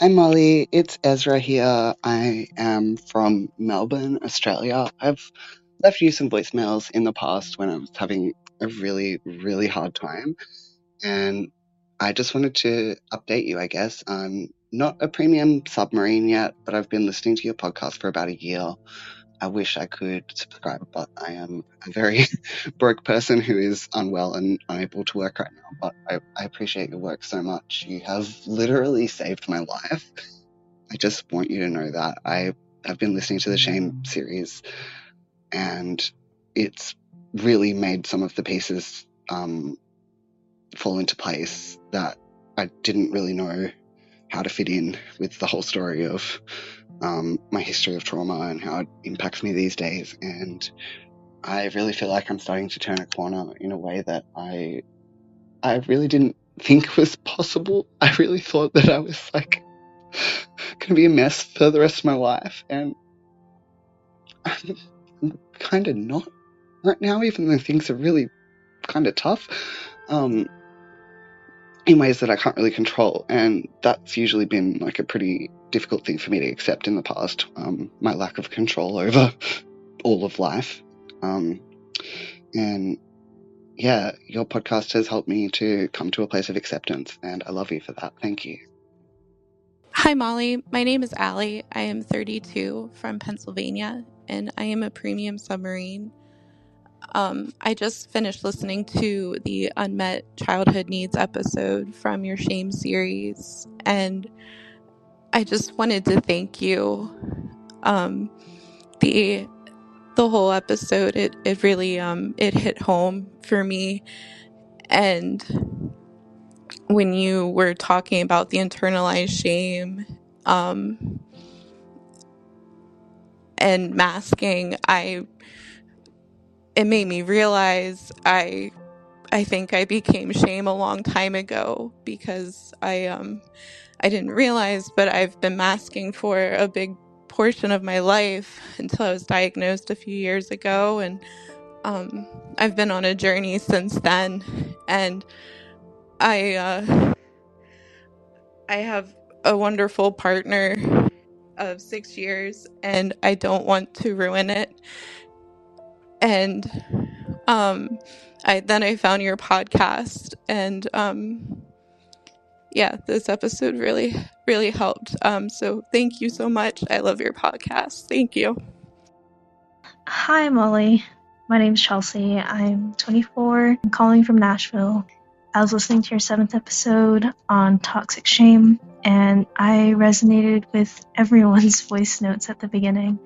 Hi Molly, it's Ezra here. I am from Melbourne, Australia. I've left you some voicemails in the past when I was having a really, really hard time. And I just wanted to update you, I guess. I'm not a premium submarine yet, but I've been listening to your podcast for about a year. I wish I could subscribe, but I am a very broke person who is unwell and unable to work right now. But I, I appreciate your work so much. You have literally saved my life. I just want you to know that. I have been listening to the Shame series and it's really made some of the pieces um, fall into place that I didn't really know how to fit in with the whole story of um, my history of trauma and how it impacts me these days. And I really feel like I'm starting to turn a corner in a way that I I really didn't think was possible. I really thought that I was like to be a mess for the rest of my life, and I'm, I'm kind of not right now, even though things are really kind of tough. Um, in ways that I can't really control. And that's usually been like a pretty difficult thing for me to accept in the past. Um, my lack of control over all of life. Um, and yeah, your podcast has helped me to come to a place of acceptance. And I love you for that. Thank you. Hi, Molly. My name is Allie. I am 32 from Pennsylvania, and I am a premium submarine. Um, I just finished listening to the Unmet Childhood Needs episode from your Shame series, and I just wanted to thank you. Um, the the whole episode, it it really um it hit home for me, and when you were talking about the internalized shame, um, and masking, I it made me realize I I think I became shame a long time ago because I um I didn't realize but I've been masking for a big portion of my life until I was diagnosed a few years ago. And um I've been on a journey since then. And I uh I have a wonderful partner of 6 years and I don't want to ruin it and um I then I found your podcast and um yeah, this episode really really helped. Um so thank you so much. I love your podcast. Thank you. Hi Molly. My name's Chelsea. I'm 24. I'm calling from Nashville. I was listening to your seventh episode on toxic shame, and I resonated with everyone's voice notes at the beginning.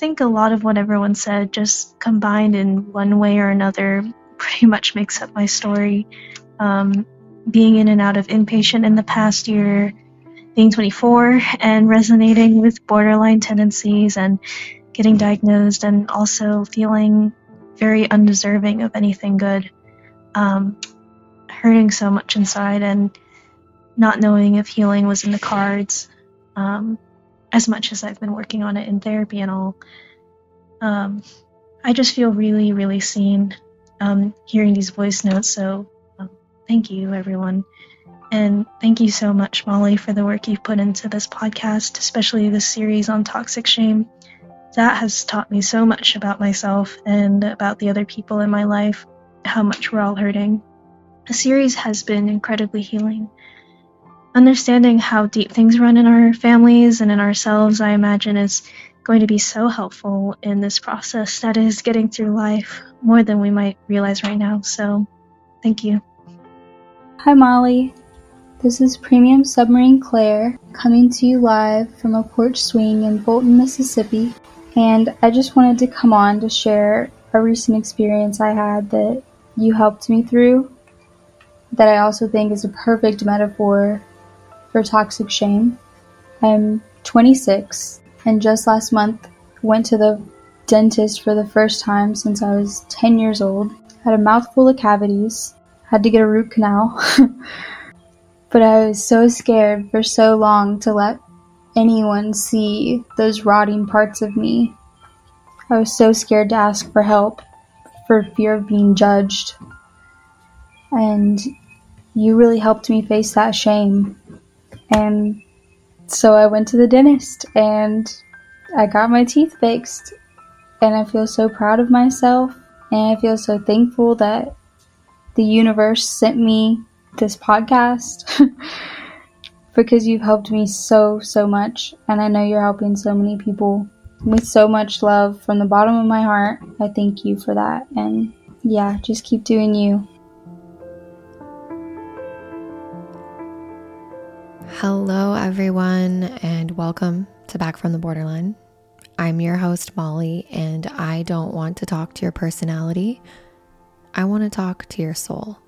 Think a lot of what everyone said just combined in one way or another pretty much makes up my story. Um, being in and out of inpatient in the past year, being 24 and resonating with borderline tendencies and getting diagnosed and also feeling very undeserving of anything good. Um, hurting so much inside and not knowing if healing was in the cards. Um, as much as I've been working on it in therapy and all, um, I just feel really, really seen um, hearing these voice notes. So, um, thank you, everyone. And thank you so much, Molly, for the work you've put into this podcast, especially this series on toxic shame. That has taught me so much about myself and about the other people in my life, how much we're all hurting. The series has been incredibly healing. Understanding how deep things run in our families and in ourselves, I imagine, is going to be so helpful in this process that is getting through life more than we might realize right now. So, thank you. Hi, Molly. This is Premium Submarine Claire coming to you live from a porch swing in Bolton, Mississippi. And I just wanted to come on to share a recent experience I had that you helped me through that I also think is a perfect metaphor for toxic shame. I'm 26 and just last month went to the dentist for the first time since I was 10 years old. Had a mouthful of cavities, had to get a root canal. But I was so scared for so long to let anyone see those rotting parts of me. I was so scared to ask for help for fear of being judged. And you really helped me face that shame. And so I went to the dentist and I got my teeth fixed. And I feel so proud of myself. And I feel so thankful that the universe sent me this podcast because you've helped me so, so much. And I know you're helping so many people with so much love from the bottom of my heart. I thank you for that. And yeah, just keep doing you. Hello, everyone, and welcome to Back from the Borderline. I'm your host, Molly, and I don't want to talk to your personality. I want to talk to your soul.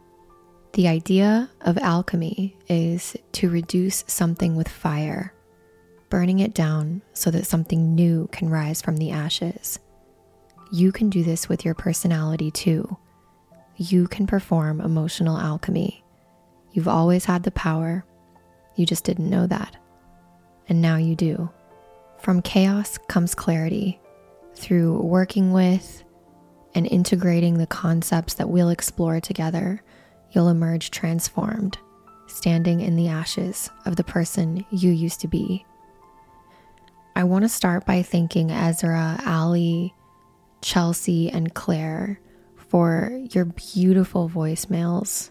The idea of alchemy is to reduce something with fire, burning it down so that something new can rise from the ashes. You can do this with your personality too. You can perform emotional alchemy. You've always had the power, you just didn't know that. And now you do. From chaos comes clarity. Through working with and integrating the concepts that we'll explore together, you'll emerge transformed, standing in the ashes of the person you used to be. I want to start by thanking Ezra, Ali, Chelsea, and Claire for your beautiful voicemails.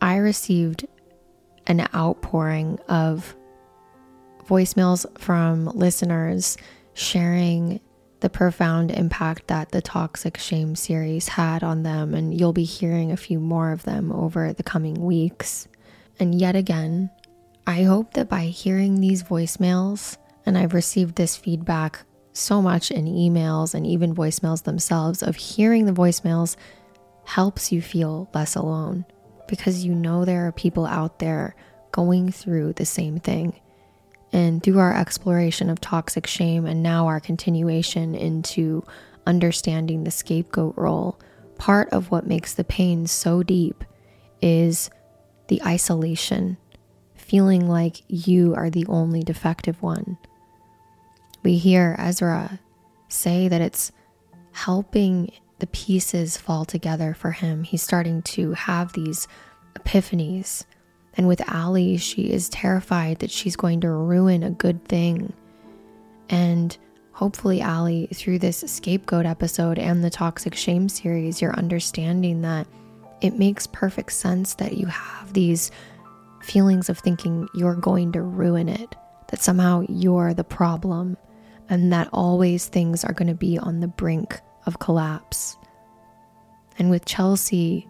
I received an outpouring of voicemails from listeners sharing the profound impact that the Toxic Shame series had on them, and you'll be hearing a few more of them over the coming weeks. And yet again, I hope that by hearing these voicemails, and I've received this feedback so much in emails and even voicemails themselves, of hearing the voicemails helps you feel less alone because you know there are people out there going through the same thing. And through our exploration of toxic shame and now our continuation into understanding the scapegoat role, part of what makes the pain so deep is the isolation, feeling like you are the only defective one. We hear Ezra say that it's helping the pieces fall together for him. He's starting to have these epiphanies and with Ali, she is terrified that she's going to ruin a good thing. And hopefully, Ali, through this scapegoat episode and the toxic shame series, you're understanding that it makes perfect sense that you have these feelings of thinking you're going to ruin it, that somehow you're the problem, and that always things are going to be on the brink of collapse. And with Chelsea,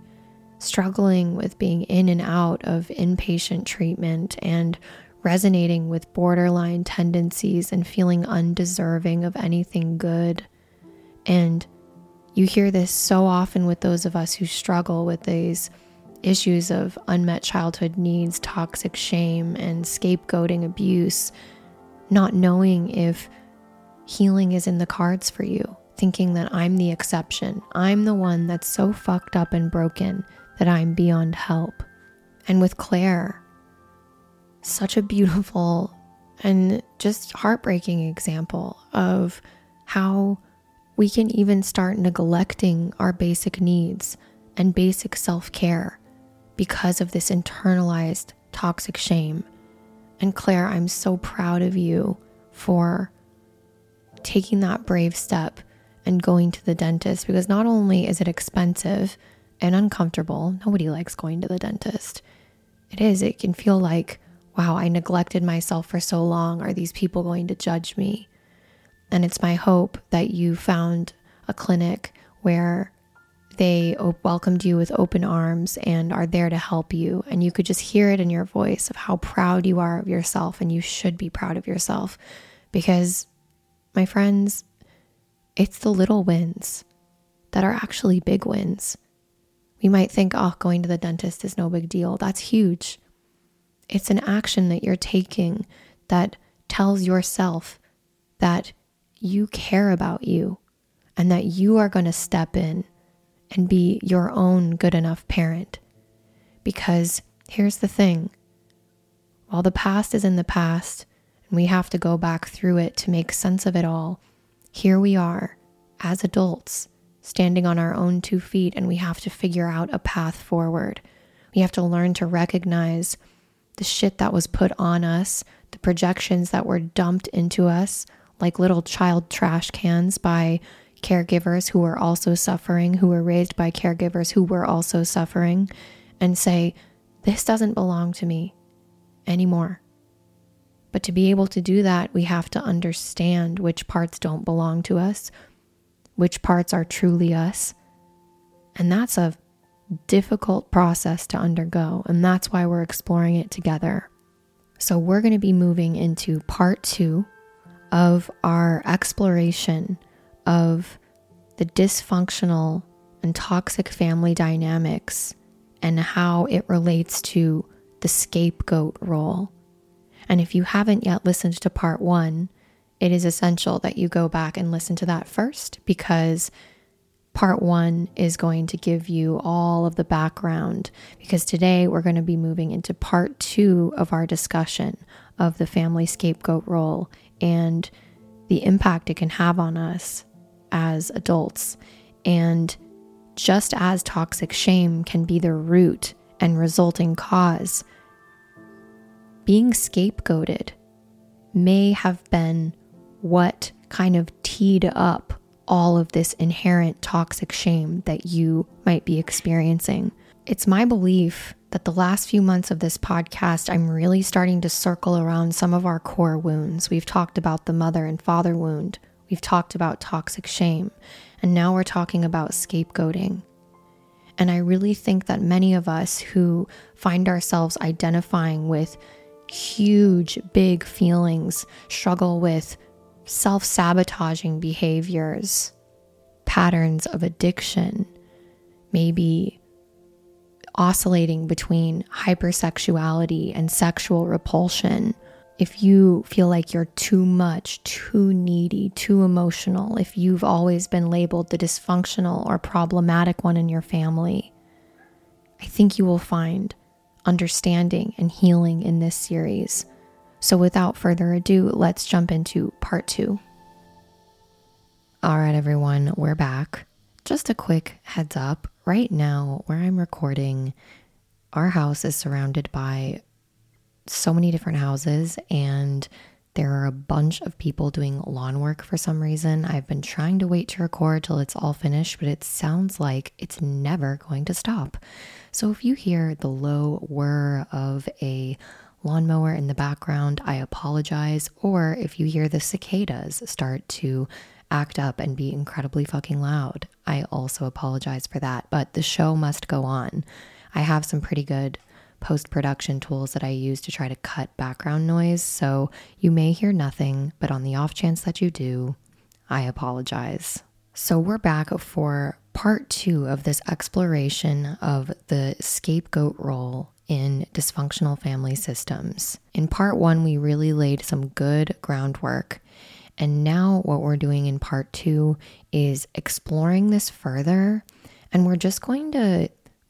struggling with being in and out of inpatient treatment and resonating with borderline tendencies and feeling undeserving of anything good. And you hear this so often with those of us who struggle with these issues of unmet childhood needs, toxic shame, and scapegoating abuse, not knowing if healing is in the cards for you, thinking that I'm the exception. I'm the one that's so fucked up and broken that I'm beyond help. And with Claire, such a beautiful and just heartbreaking example of how we can even start neglecting our basic needs and basic self care because of this internalized toxic shame. And Claire, I'm so proud of you for taking that brave step and going to the dentist because not only is it expensive and uncomfortable, nobody likes going to the dentist. It is, it can feel like wow, I neglected myself for so long. Are these people going to judge me? And it's my hope that you found a clinic where they welcomed you with open arms and are there to help you. And you could just hear it in your voice of how proud you are of yourself. And you should be proud of yourself because, my friends, it's the little wins that are actually big wins. We might think, oh, going to the dentist is no big deal. That's huge. It's an action that you're taking that tells yourself that you care about you and that you are going to step in and be your own good enough parent. Because here's the thing while the past is in the past and we have to go back through it to make sense of it all, here we are as adults standing on our own two feet and we have to figure out a path forward. We have to learn to recognize the shit that was put on us, the projections that were dumped into us like little child trash cans by caregivers who were also suffering, who were raised by caregivers who were also suffering, and say, This doesn't belong to me anymore. But to be able to do that, we have to understand which parts don't belong to us, which parts are truly us. And that's a difficult process to undergo, and that's why we're exploring it together. So, we're going to be moving into part two of our exploration of the dysfunctional and toxic family dynamics and how it relates to the scapegoat role. And if you haven't yet listened to part one, it is essential that you go back and listen to that first because Part one is going to give you all of the background because today we're going to be moving into part two of our discussion of the family scapegoat role and the impact it can have on us as adults. And just as toxic shame can be the root and resulting cause, being scapegoated may have been what kind of teed up all of this inherent toxic shame that you might be experiencing. It's my belief that the last few months of this podcast, I'm really starting to circle around some of our core wounds. We've talked about the mother and father wound, we've talked about toxic shame, and now we're talking about scapegoating. And I really think that many of us who find ourselves identifying with huge, big feelings struggle with self sabotaging behaviors, patterns of addiction, maybe oscillating between hypersexuality and sexual repulsion. If you feel like you're too much, too needy, too emotional, if you've always been labeled the dysfunctional or problematic one in your family, I think you will find understanding and healing in this series. So, without further ado, let's jump into part two. All right, everyone, we're back. Just a quick heads up right now, where I'm recording, our house is surrounded by so many different houses, and there are a bunch of people doing lawn work for some reason. I've been trying to wait to record till it's all finished, but it sounds like it's never going to stop. So if you hear the low whir of a lawnmower in the background, I apologize. Or if you hear the cicadas start to act up and be incredibly fucking loud, I also apologize for that. But the show must go on. I have some pretty good post production tools that I use to try to cut background noise. So you may hear nothing, but on the off chance that you do, I apologize. So we're back for part two of this exploration of the scapegoat role in dysfunctional family systems. In part one, we really laid some good groundwork. And now, what we're doing in part two is exploring this further. And we're just going to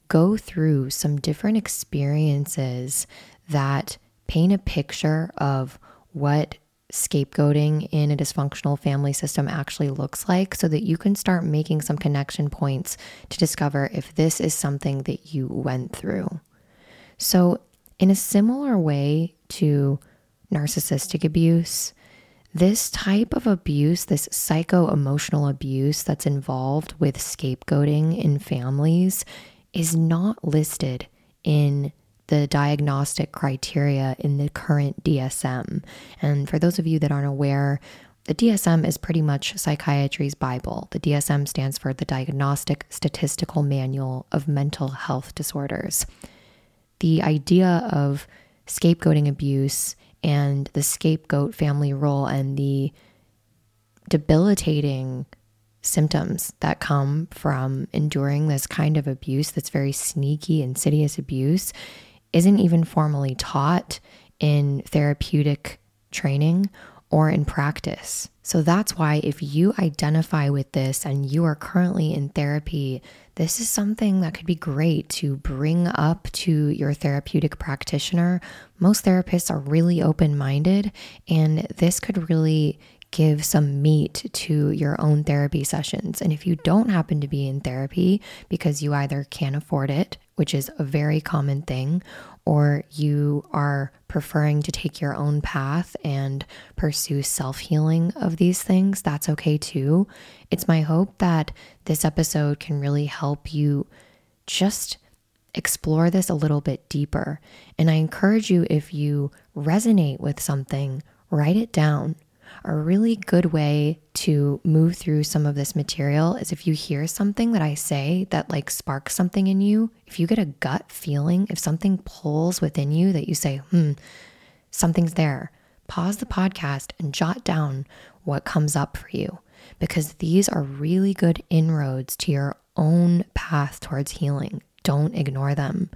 go through some different experiences that paint a picture of what scapegoating in a dysfunctional family system actually looks like so that you can start making some connection points to discover if this is something that you went through. So, in a similar way to narcissistic abuse, this type of abuse, this psycho emotional abuse that's involved with scapegoating in families, is not listed in the diagnostic criteria in the current DSM. And for those of you that aren't aware, the DSM is pretty much psychiatry's Bible. The DSM stands for the Diagnostic Statistical Manual of Mental Health Disorders. The idea of scapegoating abuse and the scapegoat family role and the debilitating symptoms that come from enduring this kind of abuse that's very sneaky, insidious abuse isn't even formally taught in therapeutic training or in practice. So that's why if you identify with this and you are currently in therapy, this is something that could be great to bring up to your therapeutic practitioner. Most therapists are really open minded, and this could really give some meat to your own therapy sessions. And if you don't happen to be in therapy because you either can't afford it, which is a very common thing, or you are preferring to take your own path and pursue self healing of these things, that's okay too. It's my hope that this episode can really help you just explore this a little bit deeper. And I encourage you, if you resonate with something, write it down a really good way to move through some of this material is if you hear something that I say that like sparks something in you, if you get a gut feeling, if something pulls within you that you say, hmm, something's there, pause the podcast and jot down what comes up for you because these are really good inroads to your own path towards healing. Don't ignore them.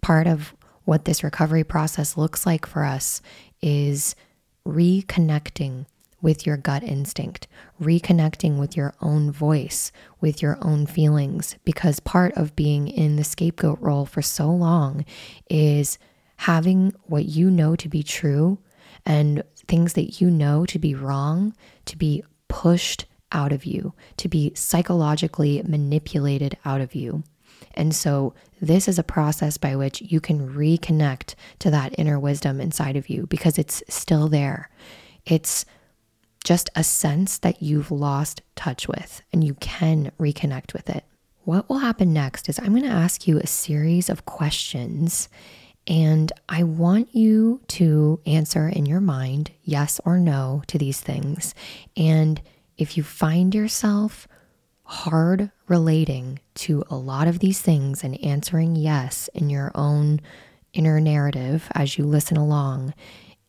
Part of what this recovery process looks like for us is reconnecting with your gut instinct, reconnecting with your own voice, with your own feelings, because part of being in the scapegoat role for so long is having what you know to be true and things that you know to be wrong to be pushed out of you, to be psychologically manipulated out of you. And so, this is a process by which you can reconnect to that inner wisdom inside of you because it's still there. It's just a sense that you've lost touch with and you can reconnect with it. What will happen next is I'm going to ask you a series of questions, and I want you to answer in your mind yes or no to these things. And if you find yourself hard relating to a lot of these things and answering yes in your own inner narrative as you listen along,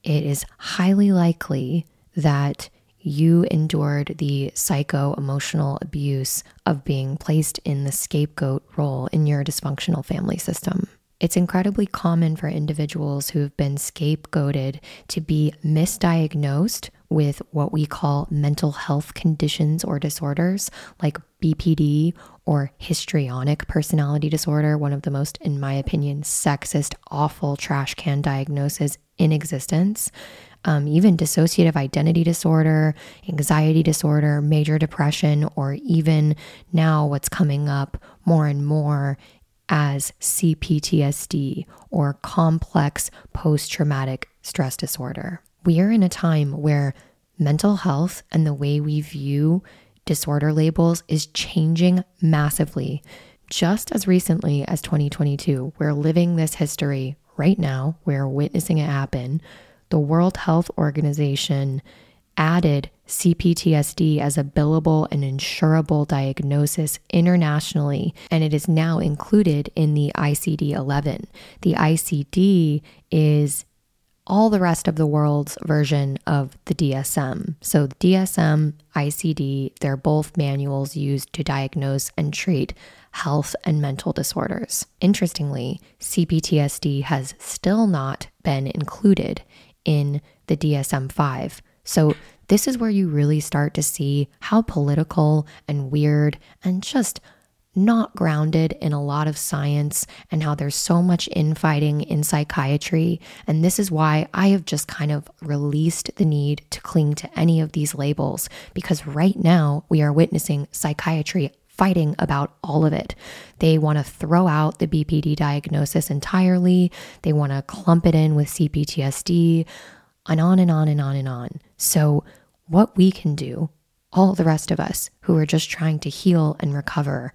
it is highly likely that you endured the psycho emotional abuse of being placed in the scapegoat role in your dysfunctional family system. It's incredibly common for individuals who have been scapegoated to be misdiagnosed with what we call mental health conditions or disorders like BPD or histrionic personality disorder, one of the most, in my opinion, sexist, awful trash can diagnoses in existence um, even dissociative identity disorder, anxiety disorder, major depression, or even now what's coming up more and more as CPTSD or complex post traumatic stress disorder. We are in a time where mental health and the way we view disorder labels is changing massively. Just as recently as 2022, we're living this history right now, we're witnessing it happen the World Health Organization added CPTSD as a billable and insurable diagnosis internationally, and it is now included in the ICD 11. The ICD is all the rest of the world's version of the DSM. So, DSM, ICD, they're both manuals used to diagnose and treat health and mental disorders. Interestingly, CPTSD has still not been included in the DSM 5. So, this is where you really start to see how political and weird and just not grounded in a lot of science and how there's so much infighting in psychiatry. And this is why I have just kind of released the need to cling to any of these labels because right now we are witnessing psychiatry fighting about all of it. They want to throw out the BPD diagnosis entirely, they want to clump it in with CPTSD, and on and on and on and on. So, what we can do, all the rest of us who are just trying to heal and recover,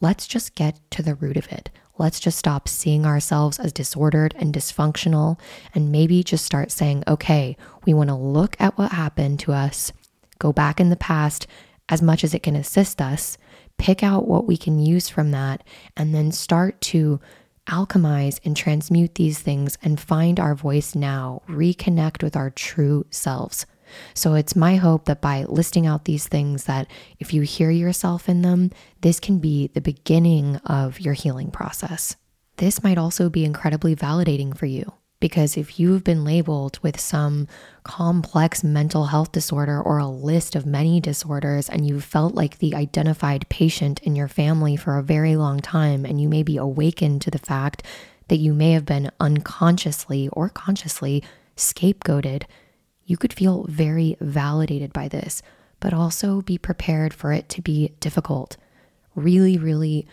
let's just get to the root of it. Let's just stop seeing ourselves as disordered and dysfunctional and maybe just start saying, okay, we want to look at what happened to us, go back in the past as much as it can assist us, pick out what we can use from that, and then start to alchemize and transmute these things and find our voice now, reconnect with our true selves. So it's my hope that by listing out these things that if you hear yourself in them, this can be the beginning of your healing process. This might also be incredibly validating for you because if you've been labeled with some complex mental health disorder or a list of many disorders and you've felt like the identified patient in your family for a very long time and you may be awakened to the fact that you may have been unconsciously or consciously scapegoated you could feel very validated by this, but also be prepared for it to be difficult. Really, really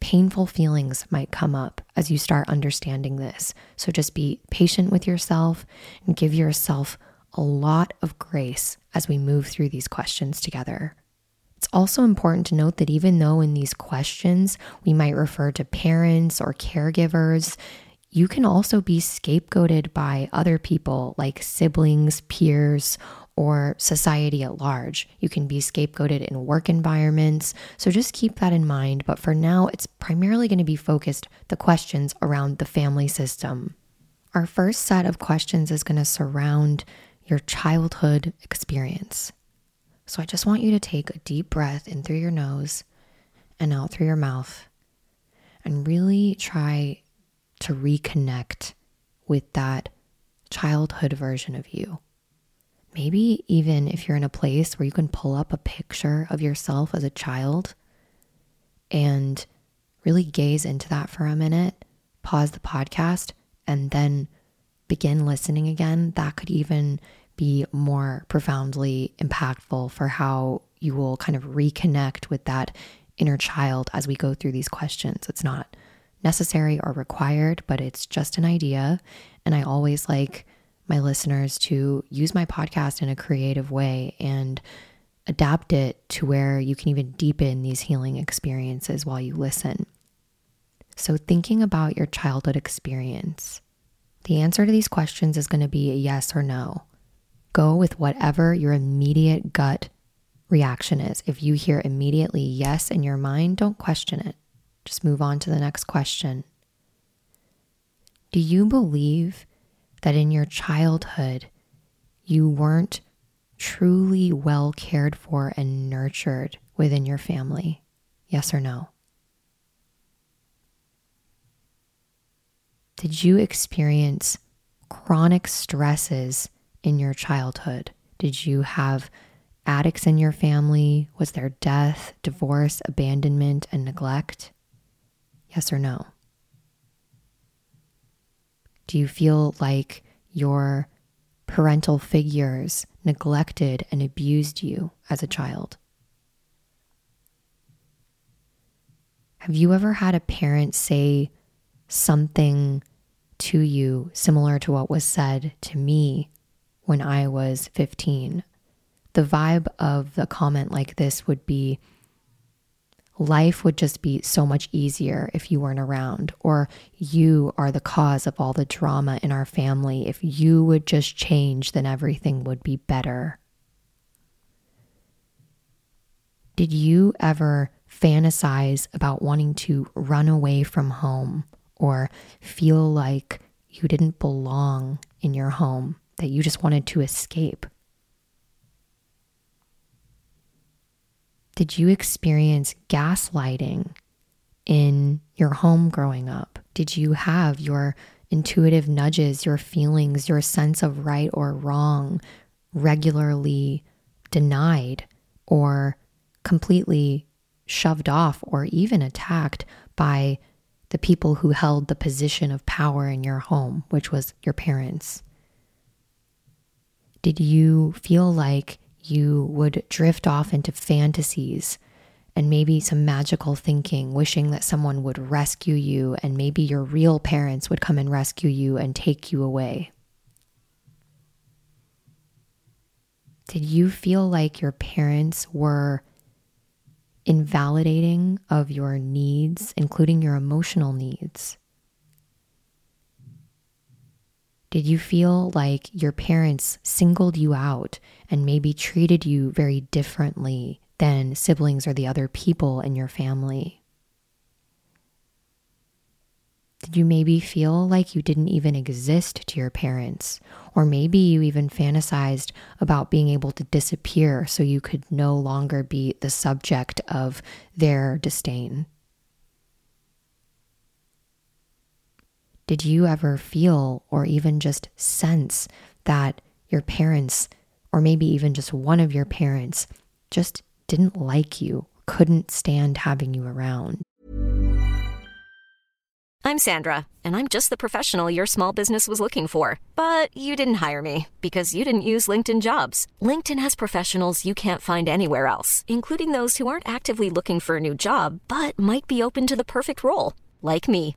painful feelings might come up as you start understanding this. So just be patient with yourself and give yourself a lot of grace as we move through these questions together. It's also important to note that even though in these questions we might refer to parents or caregivers, you can also be scapegoated by other people like siblings, peers, or society at large. You can be scapegoated in work environments. So just keep that in mind. But for now, it's primarily going to be focused the questions around the family system. Our first set of questions is going to surround your childhood experience. So I just want you to take a deep breath in through your nose and out through your mouth and really try to reconnect with that childhood version of you. Maybe even if you're in a place where you can pull up a picture of yourself as a child and really gaze into that for a minute, pause the podcast, and then begin listening again, that could even be more profoundly impactful for how you will kind of reconnect with that inner child as we go through these questions. It's not necessary or required, but it's just an idea. And I always like my listeners to use my podcast in a creative way and adapt it to where you can even deepen these healing experiences while you listen. So, thinking about your childhood experience, the answer to these questions is going to be a yes or no. Go with whatever your immediate gut reaction is. If you hear immediately yes in your mind, don't question it. Just move on to the next question. Do you believe that in your childhood you weren't truly well cared for and nurtured within your family? Yes or no? Did you experience chronic stresses in your childhood? Did you have addicts in your family? Was there death, divorce, abandonment, and neglect? Yes or no? Do you feel like your parental figures neglected and abused you as a child? Have you ever had a parent say something to you similar to what was said to me when I was 15? The vibe of the comment like this would be life would just be so much easier if you weren't around, or you are the cause of all the drama in our family. If you would just change, then everything would be better. Did you ever fantasize about wanting to run away from home or feel like you didn't belong in your home, that you just wanted to escape? Did you experience gaslighting in your home growing up? Did you have your intuitive nudges, your feelings, your sense of right or wrong regularly denied or completely shoved off or even attacked by the people who held the position of power in your home, which was your parents? Did you feel like you would drift off into fantasies and maybe some magical thinking, wishing that someone would rescue you and maybe your real parents would come and rescue you and take you away. Did you feel like your parents were invalidating of your needs, including your emotional needs? Did you feel like your parents singled you out and maybe treated you very differently than siblings or the other people in your family? Did you maybe feel like you didn't even exist to your parents? Or maybe you even fantasized about being able to disappear so you could no longer be the subject of their disdain? Did you ever feel or even just sense that your parents, or maybe even just one of your parents, just didn't like you, couldn't stand having you around? I'm Sandra, and I'm just the professional your small business was looking for. But you didn't hire me because you didn't use LinkedIn jobs. LinkedIn has professionals you can't find anywhere else, including those who aren't actively looking for a new job but might be open to the perfect role, like me.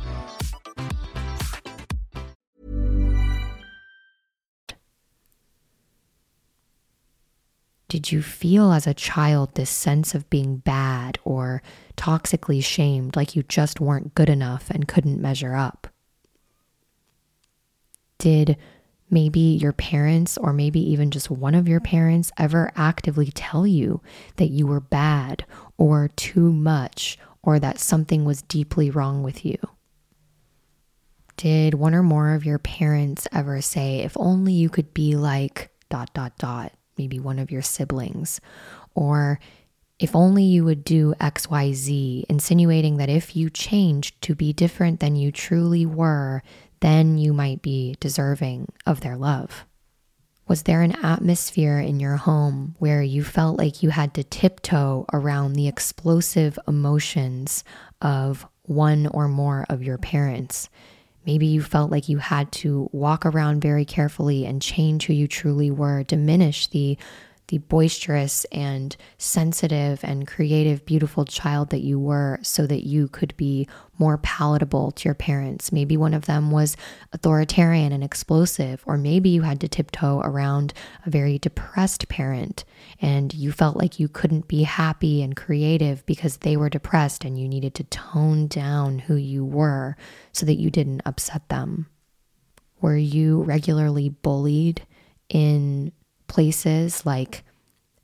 Did you feel as a child this sense of being bad or toxically shamed, like you just weren't good enough and couldn't measure up? Did maybe your parents, or maybe even just one of your parents, ever actively tell you that you were bad or too much or that something was deeply wrong with you? Did one or more of your parents ever say, if only you could be like dot, dot, dot? Maybe one of your siblings, or if only you would do XYZ, insinuating that if you changed to be different than you truly were, then you might be deserving of their love. Was there an atmosphere in your home where you felt like you had to tiptoe around the explosive emotions of one or more of your parents? Maybe you felt like you had to walk around very carefully and change who you truly were, diminish the the boisterous and sensitive and creative, beautiful child that you were so that you could be more palatable to your parents. Maybe one of them was authoritarian and explosive, or maybe you had to tiptoe around a very depressed parent and you felt like you couldn't be happy and creative because they were depressed and you needed to tone down who you were so that you didn't upset them. Were you regularly bullied in places like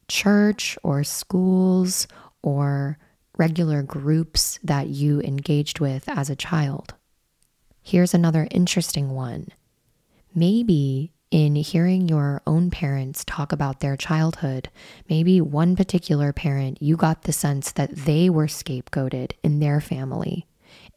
church or schools or regular groups that you engaged with as a child. Here's another interesting one. Maybe in hearing your own parents talk about their childhood, maybe one particular parent, you got the sense that they were scapegoated in their family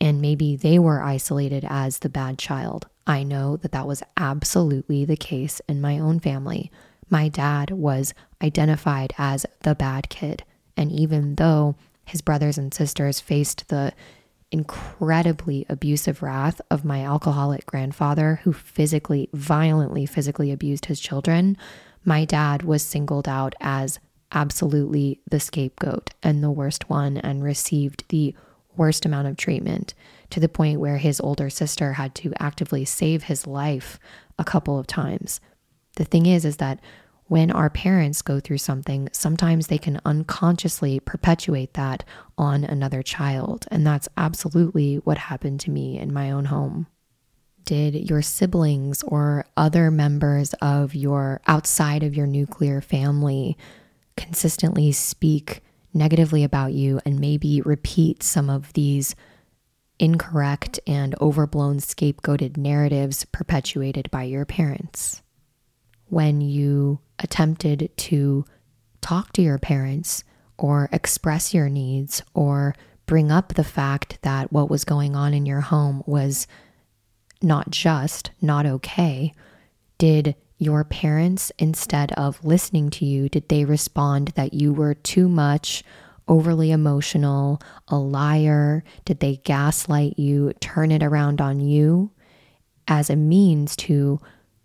and maybe they were isolated as the bad child. I know that that was absolutely the case in my own family. My dad was identified as the bad kid. And even though his brothers and sisters faced the incredibly abusive wrath of my alcoholic grandfather, who physically, violently physically abused his children, my dad was singled out as absolutely the scapegoat and the worst one and received the worst amount of treatment to the point where his older sister had to actively save his life a couple of times. The thing is is that when our parents go through something, sometimes they can unconsciously perpetuate that on another child. And that's absolutely what happened to me in my own home. Did your siblings or other members of your outside of your nuclear family consistently speak negatively about you and maybe repeat some of these incorrect and overblown scapegoated narratives perpetuated by your parents? When you attempted to talk to your parents or express your needs or bring up the fact that what was going on in your home was not just, not okay, did your parents, instead of listening to you, did they respond that you were too much, overly emotional, a liar? Did they gaslight you, turn it around on you as a means to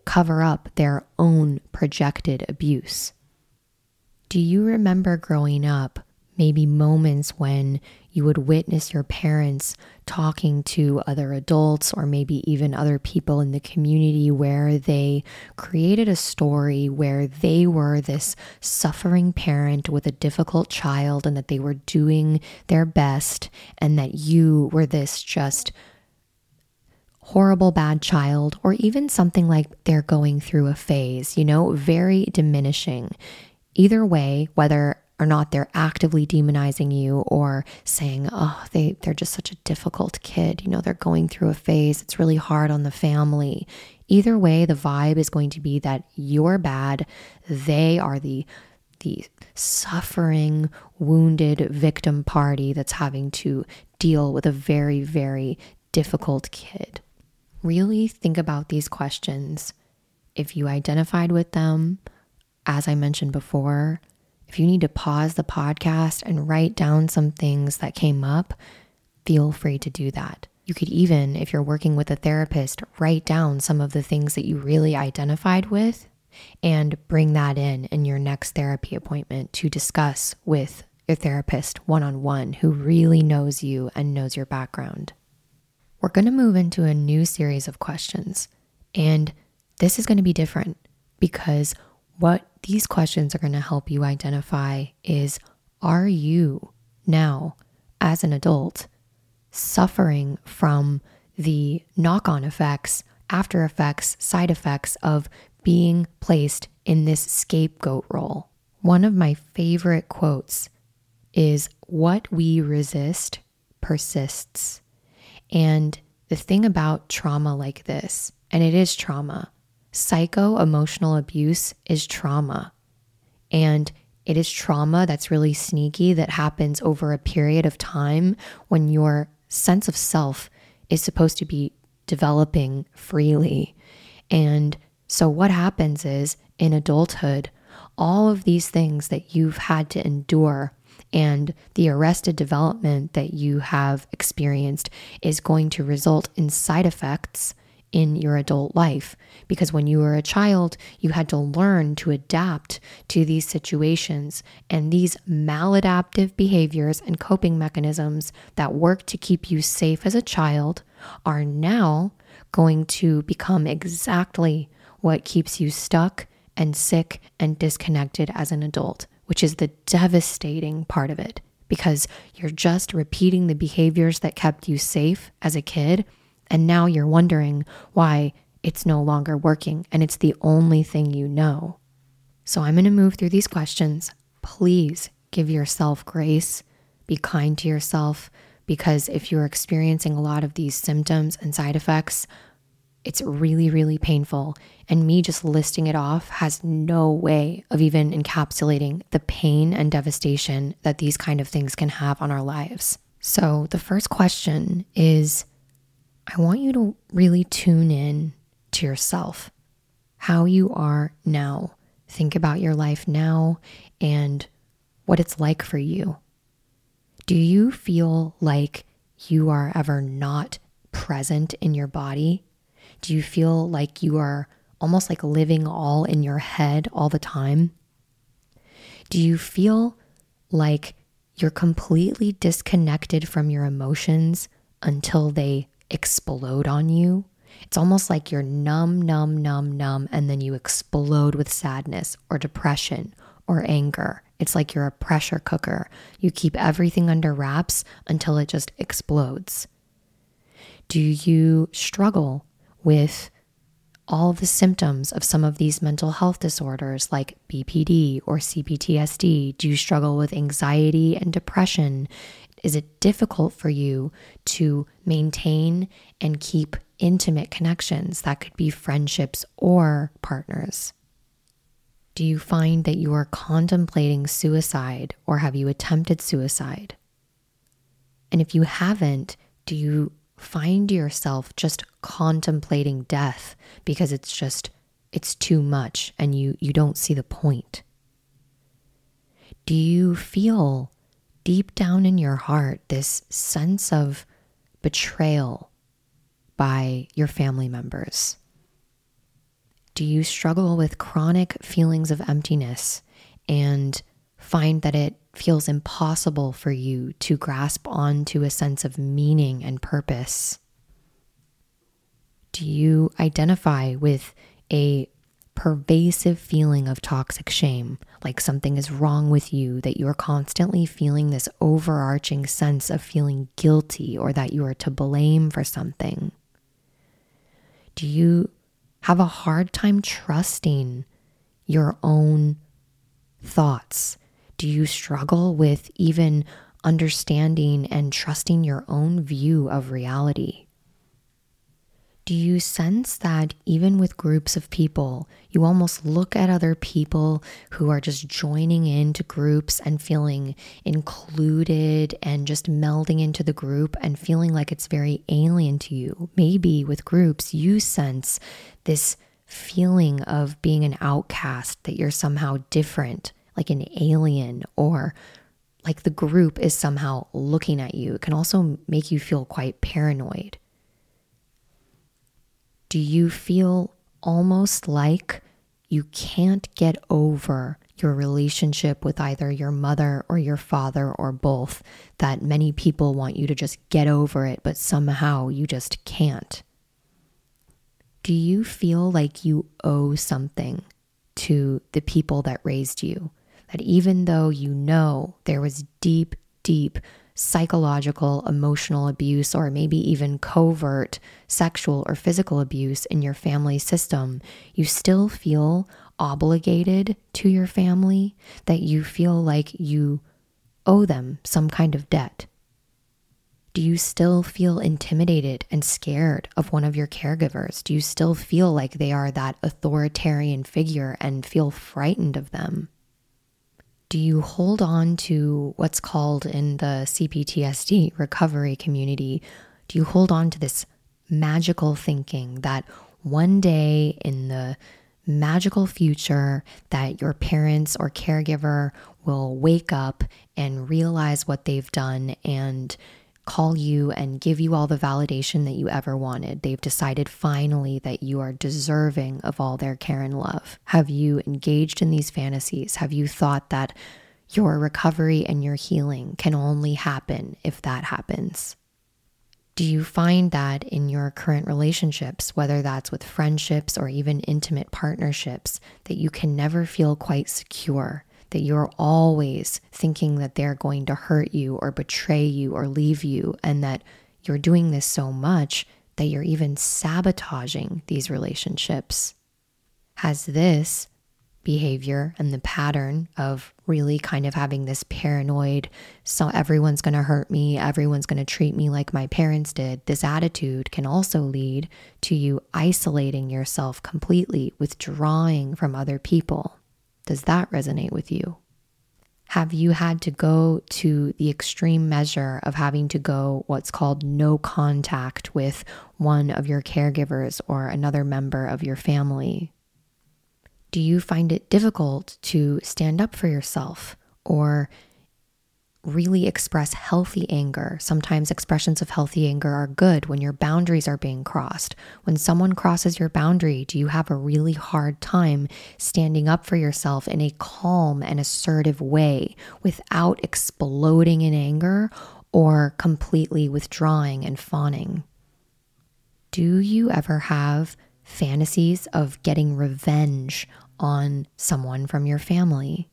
cover up their own projected abuse. Do you remember growing up, maybe moments when you would witness your parents talking to other adults or maybe even other people in the community where they created a story where they were this suffering parent with a difficult child and that they were doing their best and that you were this just horrible bad child, or even something like they're going through a phase, you know, very diminishing. Either way, whether or not they're actively demonizing you or saying, oh, they, they're just such a difficult kid, you know, they're going through a phase, it's really hard on the family. Either way, the vibe is going to be that you're bad, they are the the suffering, wounded victim party that's having to deal with a very, very difficult kid really think about these questions. If you identified with them, as I mentioned before, if you need to pause the podcast and write down some things that came up, feel free to do that. You could even, if you're working with a therapist, write down some of the things that you really identified with and bring that in in your next therapy appointment to discuss with your therapist one on one who really knows you and knows your background we're going to move into a new series of questions. And this is going to be different because what these questions are going to help you identify is are you now, as an adult, suffering from the knock on effects, after effects, side effects of being placed in this scapegoat role? One of my favorite quotes is What we resist persists. And the thing about trauma like this, and it is trauma, psycho emotional abuse is trauma. And it is trauma that's really sneaky that happens over a period of time when your sense of self is supposed to be developing freely. And so, what happens is in adulthood, all of these things that you've had to endure and the arrested development that you have experienced is going to result in side effects in your adult life. Because when you were a child, you had to learn to adapt to these situations. And these maladaptive behaviors and coping mechanisms that work to keep you safe as a child are now going to become exactly what keeps you stuck and sick and disconnected as an adult which is the devastating part of it because you're just repeating the behaviors that kept you safe as a kid. And now you're wondering why it's no longer working and it's the only thing you know. So I'm going to move through these questions. Please give yourself grace, be kind to yourself, because if you're experiencing a lot of these symptoms and side effects, it's really, really painful. And me just listing it off has no way of even encapsulating the pain and devastation that these kind of things can have on our lives. So, the first question is I want you to really tune in to yourself, how you are now. Think about your life now and what it's like for you. Do you feel like you are ever not present in your body? Do you feel like you are almost like living all in your head all the time? Do you feel like you're completely disconnected from your emotions until they explode on you. It's almost like you're numb, numb, numb, numb, and then you explode with sadness or depression or anger. It's like you're a pressure cooker. You keep everything under wraps until it just explodes. Do you struggle with all the symptoms of some of these mental health disorders like BPD or CPTSD? Do you struggle with anxiety and depression? Is it difficult for you to maintain and keep intimate connections that could be friendships or partners? Do you find that you are contemplating suicide or have you attempted suicide? And if you haven't, do you find yourself just contemplating death because it's just it's too much and you you don't see the point. Do you feel deep down in your heart this sense of betrayal by your family members? Do you struggle with chronic feelings of emptiness and find that it feels impossible for you to grasp onto a sense of meaning and purpose? Do you identify with a pervasive feeling of toxic shame, like something is wrong with you, that you're constantly feeling this overarching sense of feeling guilty or that you are to blame for something? Do you have a hard time trusting your own thoughts do you struggle with even understanding and trusting your own view of reality? Do you sense that even with groups of people, you almost look at other people who are just joining into groups and feeling included and just melding into the group and feeling like it's very alien to you? Maybe with groups, you sense this feeling of being an outcast, that you're somehow different, like an alien or like the group is somehow looking at you. It can also make you feel quite paranoid. Do you feel almost like you can't get over your relationship with either your mother or your father or both? That many people want you to just get over it, but somehow you just can't. Do you feel like you owe something to the people that raised you? That even though you know there was deep, deep psychological, emotional abuse, or maybe even covert sexual or physical abuse in your family system, you still feel obligated to your family, that you feel like you owe them some kind of debt? Do you still feel intimidated and scared of one of your caregivers? Do you still feel like they are that authoritarian figure and feel frightened of them? Do you hold on to what's called in the CPTSD recovery community? Do you hold on to this magical thinking that one day in the magical future that your parents or caregiver will wake up and realize what they've done and call you and give you all the validation that you ever wanted. They've decided finally that you are deserving of all their care and love. Have you engaged in these fantasies? Have you thought that your recovery and your healing can only happen if that happens? Do you find that in your current relationships, whether that's with friendships or even intimate partnerships, that you can never feel quite secure? That you're always thinking that they're going to hurt you or betray you or leave you, and that you're doing this so much that you're even sabotaging these relationships. Has this behavior and the pattern of really kind of having this paranoid, so everyone's going to hurt me, everyone's going to treat me like my parents did, this attitude can also lead to you isolating yourself completely, withdrawing from other people. Does that resonate with you? Have you had to go to the extreme measure of having to go what's called no contact with one of your caregivers or another member of your family? Do you find it difficult to stand up for yourself or really express healthy anger. Sometimes expressions of healthy anger are good when your boundaries are being crossed. When someone crosses your boundary, do you have a really hard time standing up for yourself in a calm and assertive way without exploding in anger or completely withdrawing and fawning? Do you ever have fantasies of getting revenge on someone from your family?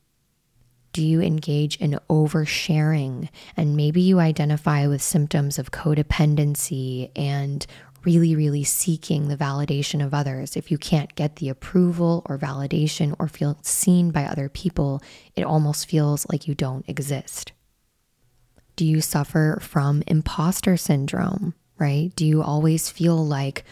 Do you engage in oversharing? And maybe you identify with symptoms of codependency and really, really seeking the validation of others. If you can't get the approval or validation or feel seen by other people, it almost feels like you don't exist. Do you suffer from imposter syndrome, right? Do you always feel like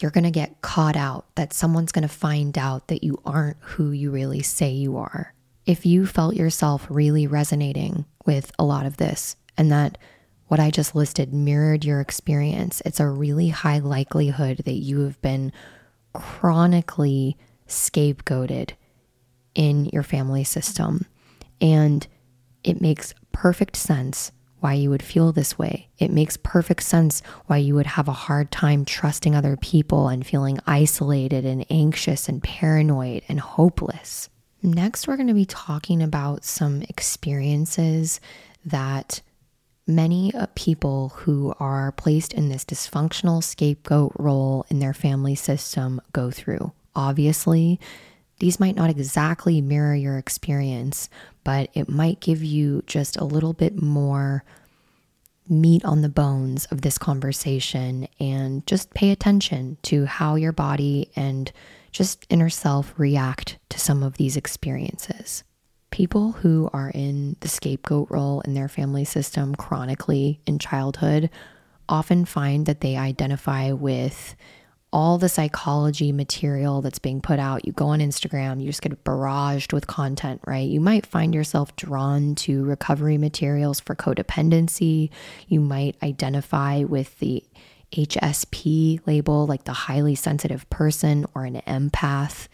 you're going to get caught out, that someone's going to find out that you aren't who you really say you are? If you felt yourself really resonating with a lot of this and that what I just listed mirrored your experience, it's a really high likelihood that you have been chronically scapegoated in your family system. And it makes perfect sense why you would feel this way. It makes perfect sense why you would have a hard time trusting other people and feeling isolated and anxious and paranoid and hopeless. Next, we're going to be talking about some experiences that many uh, people who are placed in this dysfunctional scapegoat role in their family system go through. Obviously, these might not exactly mirror your experience, but it might give you just a little bit more meat on the bones of this conversation and just pay attention to how your body and just inner self react to some of these experiences. People who are in the scapegoat role in their family system chronically in childhood often find that they identify with all the psychology material that's being put out. You go on Instagram, you just get barraged with content, right? You might find yourself drawn to recovery materials for codependency. You might identify with the HSP label, like the highly sensitive person or an empath.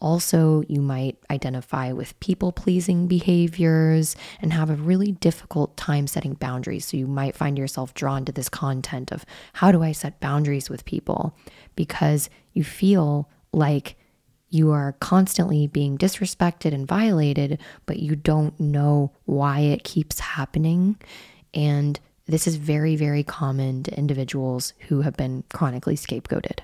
Also, you might identify with people pleasing behaviors and have a really difficult time setting boundaries. So, you might find yourself drawn to this content of how do I set boundaries with people? Because you feel like you are constantly being disrespected and violated, but you don't know why it keeps happening. And this is very, very common to individuals who have been chronically scapegoated.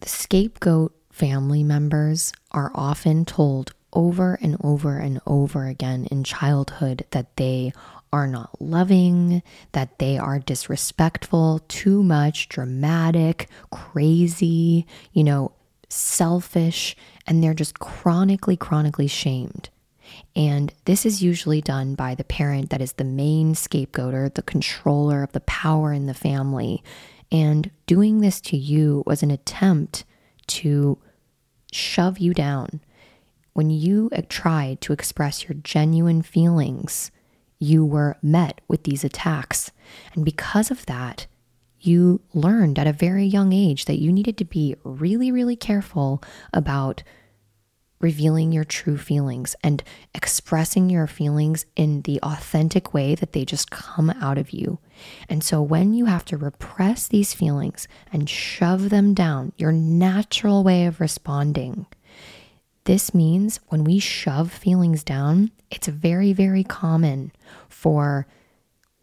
The scapegoat family members are often told over and over and over again in childhood that they are not loving, that they are disrespectful, too much, dramatic, crazy, you know, selfish, and they're just chronically, chronically shamed. And this is usually done by the parent that is the main scapegoater, the controller of the power in the family. And doing this to you was an attempt to shove you down. When you uh, tried to express your genuine feelings, you were met with these attacks. And because of that, you learned at a very young age that you needed to be really, really careful about revealing your true feelings and expressing your feelings in the authentic way that they just come out of you. And so when you have to repress these feelings and shove them down, your natural way of responding, this means when we shove feelings down, it's very, very common for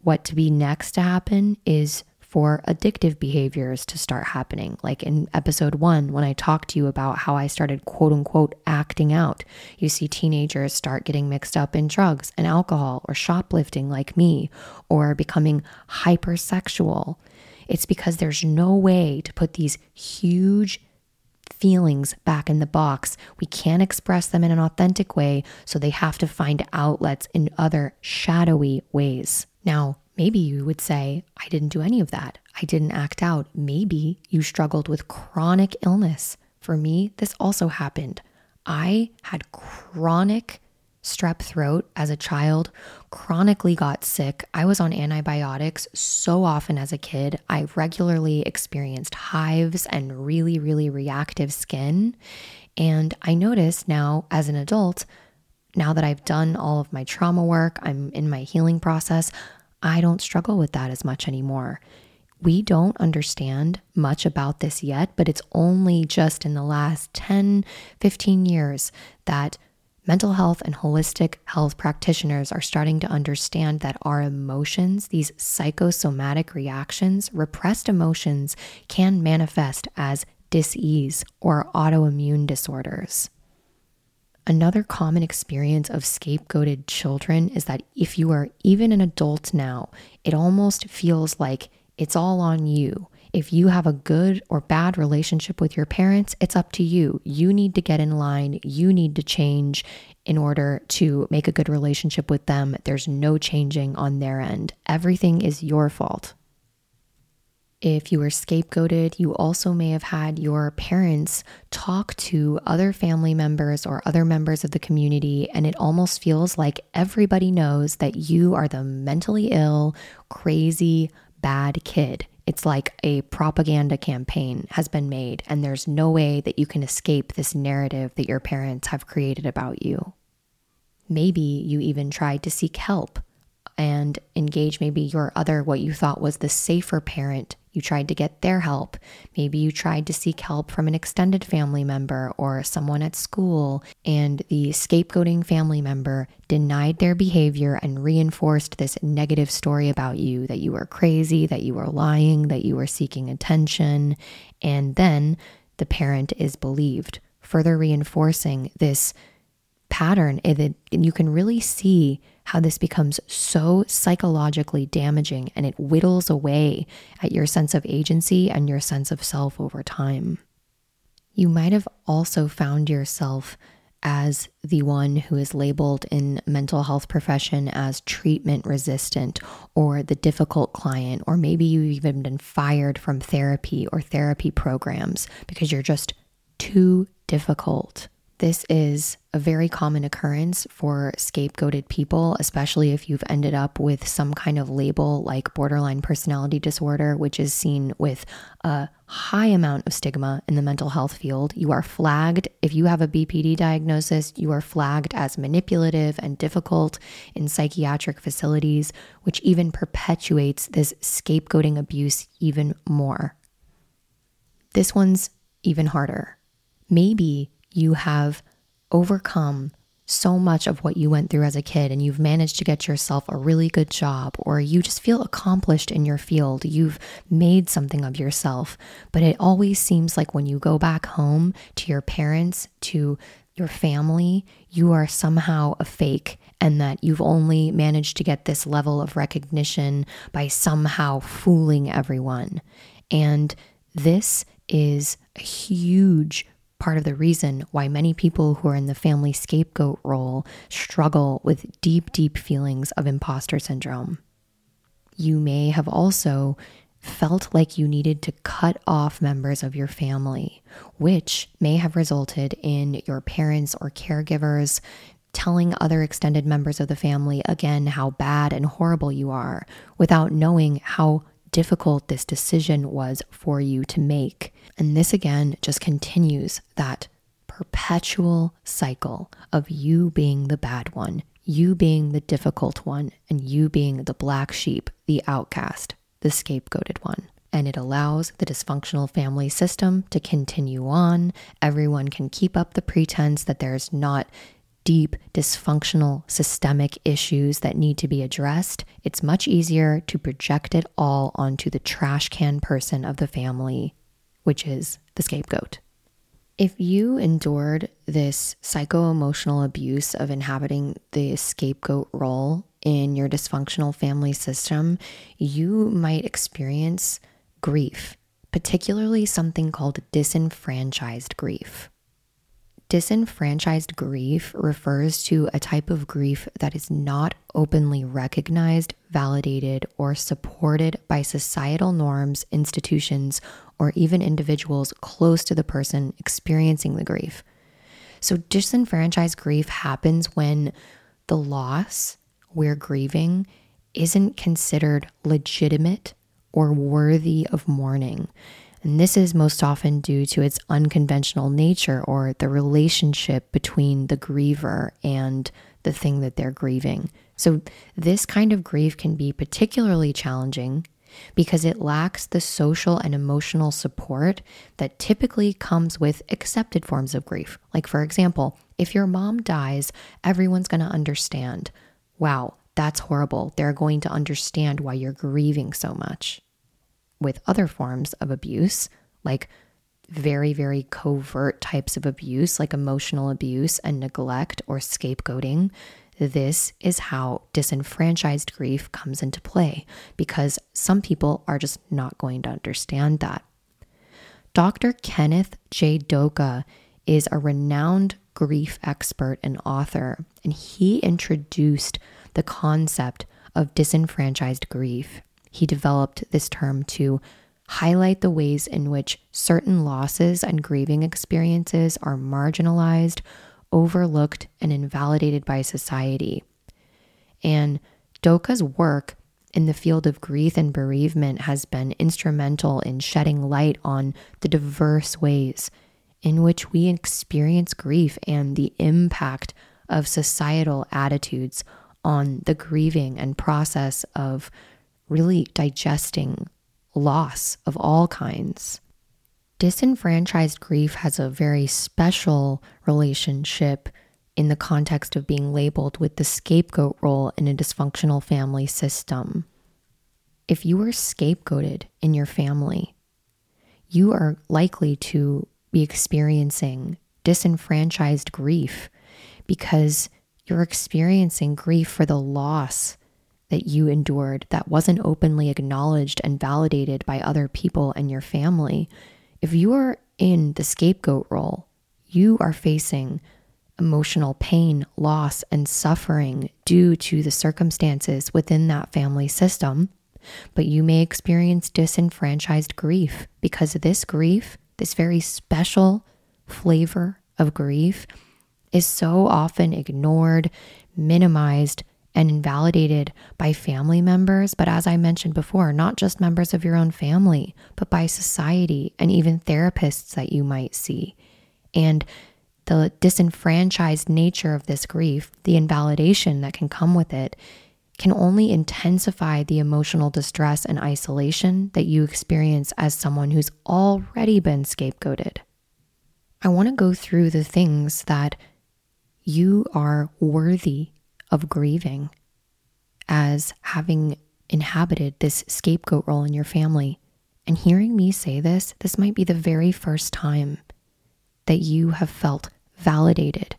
what to be next to happen is for addictive behaviors to start happening. Like in episode one, when I talked to you about how I started quote unquote acting out, you see teenagers start getting mixed up in drugs and alcohol or shoplifting like me or becoming hypersexual. It's because there's no way to put these huge feelings back in the box. We can't express them in an authentic way, so they have to find outlets in other shadowy ways. Now, Maybe you would say, I didn't do any of that. I didn't act out. Maybe you struggled with chronic illness. For me, this also happened. I had chronic strep throat as a child, chronically got sick. I was on antibiotics so often as a kid. I regularly experienced hives and really, really reactive skin. And I notice now as an adult, now that I've done all of my trauma work, I'm in my healing process, I don't struggle with that as much anymore. We don't understand much about this yet, but it's only just in the last 10, 15 years that mental health and holistic health practitioners are starting to understand that our emotions, these psychosomatic reactions, repressed emotions, can manifest as dis-ease or autoimmune disorders. Another common experience of scapegoated children is that if you are even an adult now, it almost feels like it's all on you. If you have a good or bad relationship with your parents, it's up to you. You need to get in line. You need to change in order to make a good relationship with them. There's no changing on their end. Everything is your fault. If you were scapegoated, you also may have had your parents talk to other family members or other members of the community, and it almost feels like everybody knows that you are the mentally ill, crazy, bad kid. It's like a propaganda campaign has been made, and there's no way that you can escape this narrative that your parents have created about you. Maybe you even tried to seek help and engage maybe your other, what you thought was the safer parent. You tried to get their help. Maybe you tried to seek help from an extended family member or someone at school, and the scapegoating family member denied their behavior and reinforced this negative story about you that you were crazy, that you were lying, that you were seeking attention. And then the parent is believed, further reinforcing this pattern. And you can really see how this becomes so psychologically damaging and it whittles away at your sense of agency and your sense of self over time. You might have also found yourself as the one who is labeled in mental health profession as treatment resistant or the difficult client or maybe you've even been fired from therapy or therapy programs because you're just too difficult this is a very common occurrence for scapegoated people, especially if you've ended up with some kind of label like borderline personality disorder, which is seen with a high amount of stigma in the mental health field. You are flagged, if you have a BPD diagnosis, you are flagged as manipulative and difficult in psychiatric facilities, which even perpetuates this scapegoating abuse even more. This one's even harder. Maybe you have overcome so much of what you went through as a kid and you've managed to get yourself a really good job or you just feel accomplished in your field. You've made something of yourself. But it always seems like when you go back home to your parents, to your family, you are somehow a fake and that you've only managed to get this level of recognition by somehow fooling everyone. And this is a huge part of the reason why many people who are in the family scapegoat role struggle with deep, deep feelings of imposter syndrome. You may have also felt like you needed to cut off members of your family, which may have resulted in your parents or caregivers telling other extended members of the family again how bad and horrible you are without knowing how difficult this decision was for you to make. And this again just continues that perpetual cycle of you being the bad one, you being the difficult one, and you being the black sheep, the outcast, the scapegoated one. And it allows the dysfunctional family system to continue on. Everyone can keep up the pretense that there's not deep, dysfunctional, systemic issues that need to be addressed, it's much easier to project it all onto the trash can person of the family, which is the scapegoat. If you endured this psycho emotional abuse of inhabiting the scapegoat role in your dysfunctional family system, you might experience grief, particularly something called disenfranchised grief. Disenfranchised grief refers to a type of grief that is not openly recognized, validated, or supported by societal norms, institutions, or even individuals close to the person experiencing the grief. So, disenfranchised grief happens when the loss we're grieving isn't considered legitimate or worthy of mourning. And this is most often due to its unconventional nature or the relationship between the griever and the thing that they're grieving. So, this kind of grief can be particularly challenging because it lacks the social and emotional support that typically comes with accepted forms of grief. Like, for example, if your mom dies, everyone's going to understand. Wow, that's horrible. They're going to understand why you're grieving so much. With other forms of abuse, like very, very covert types of abuse, like emotional abuse and neglect or scapegoating, this is how disenfranchised grief comes into play because some people are just not going to understand that. Dr. Kenneth J. Doka is a renowned grief expert and author, and he introduced the concept of disenfranchised grief. He developed this term to highlight the ways in which certain losses and grieving experiences are marginalized overlooked and invalidated by society. And Doka's work in the field of grief and bereavement has been instrumental in shedding light on the diverse ways in which we experience grief and the impact of societal attitudes on the grieving and process of really digesting loss of all kinds. Disenfranchised grief has a very special relationship in the context of being labeled with the scapegoat role in a dysfunctional family system. If you are scapegoated in your family, you are likely to be experiencing disenfranchised grief because you're experiencing grief for the loss that you endured that wasn't openly acknowledged and validated by other people and your family if you are in the scapegoat role, you are facing emotional pain, loss, and suffering due to the circumstances within that family system. But you may experience disenfranchised grief because this grief, this very special flavor of grief, is so often ignored, minimized, and invalidated by family members, but as I mentioned before, not just members of your own family, but by society and even therapists that you might see. And the disenfranchised nature of this grief, the invalidation that can come with it, can only intensify the emotional distress and isolation that you experience as someone who's already been scapegoated. I want to go through the things that you are worthy of grieving as having inhabited this scapegoat role in your family. And hearing me say this, this might be the very first time that you have felt validated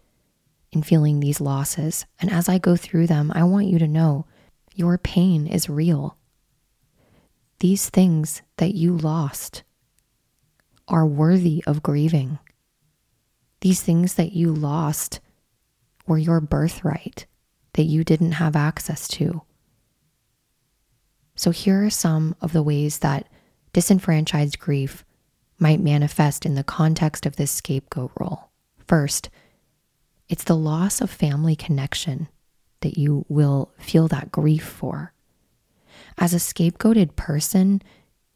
in feeling these losses. And as I go through them, I want you to know your pain is real. These things that you lost are worthy of grieving. These things that you lost were your birthright that you didn't have access to. So, here are some of the ways that disenfranchised grief might manifest in the context of this scapegoat role. First, it's the loss of family connection that you will feel that grief for. As a scapegoated person,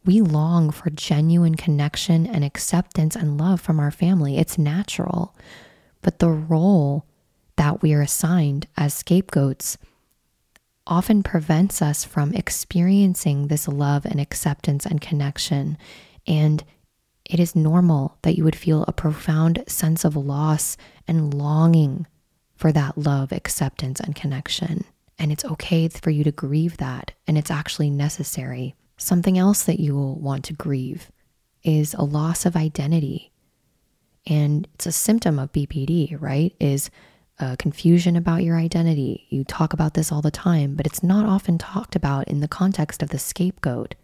we long for genuine connection and acceptance and love from our family. It's natural. But the role that we are assigned as scapegoats often prevents us from experiencing this love and acceptance and connection. And it is normal that you would feel a profound sense of loss and longing for that love, acceptance, and connection. And it's okay for you to grieve that, and it's actually necessary. Something else that you will want to grieve is a loss of identity. And it's a symptom of BPD, right? Is uh, confusion about your identity. You talk about this all the time, but it's not often talked about in the context of the scapegoat.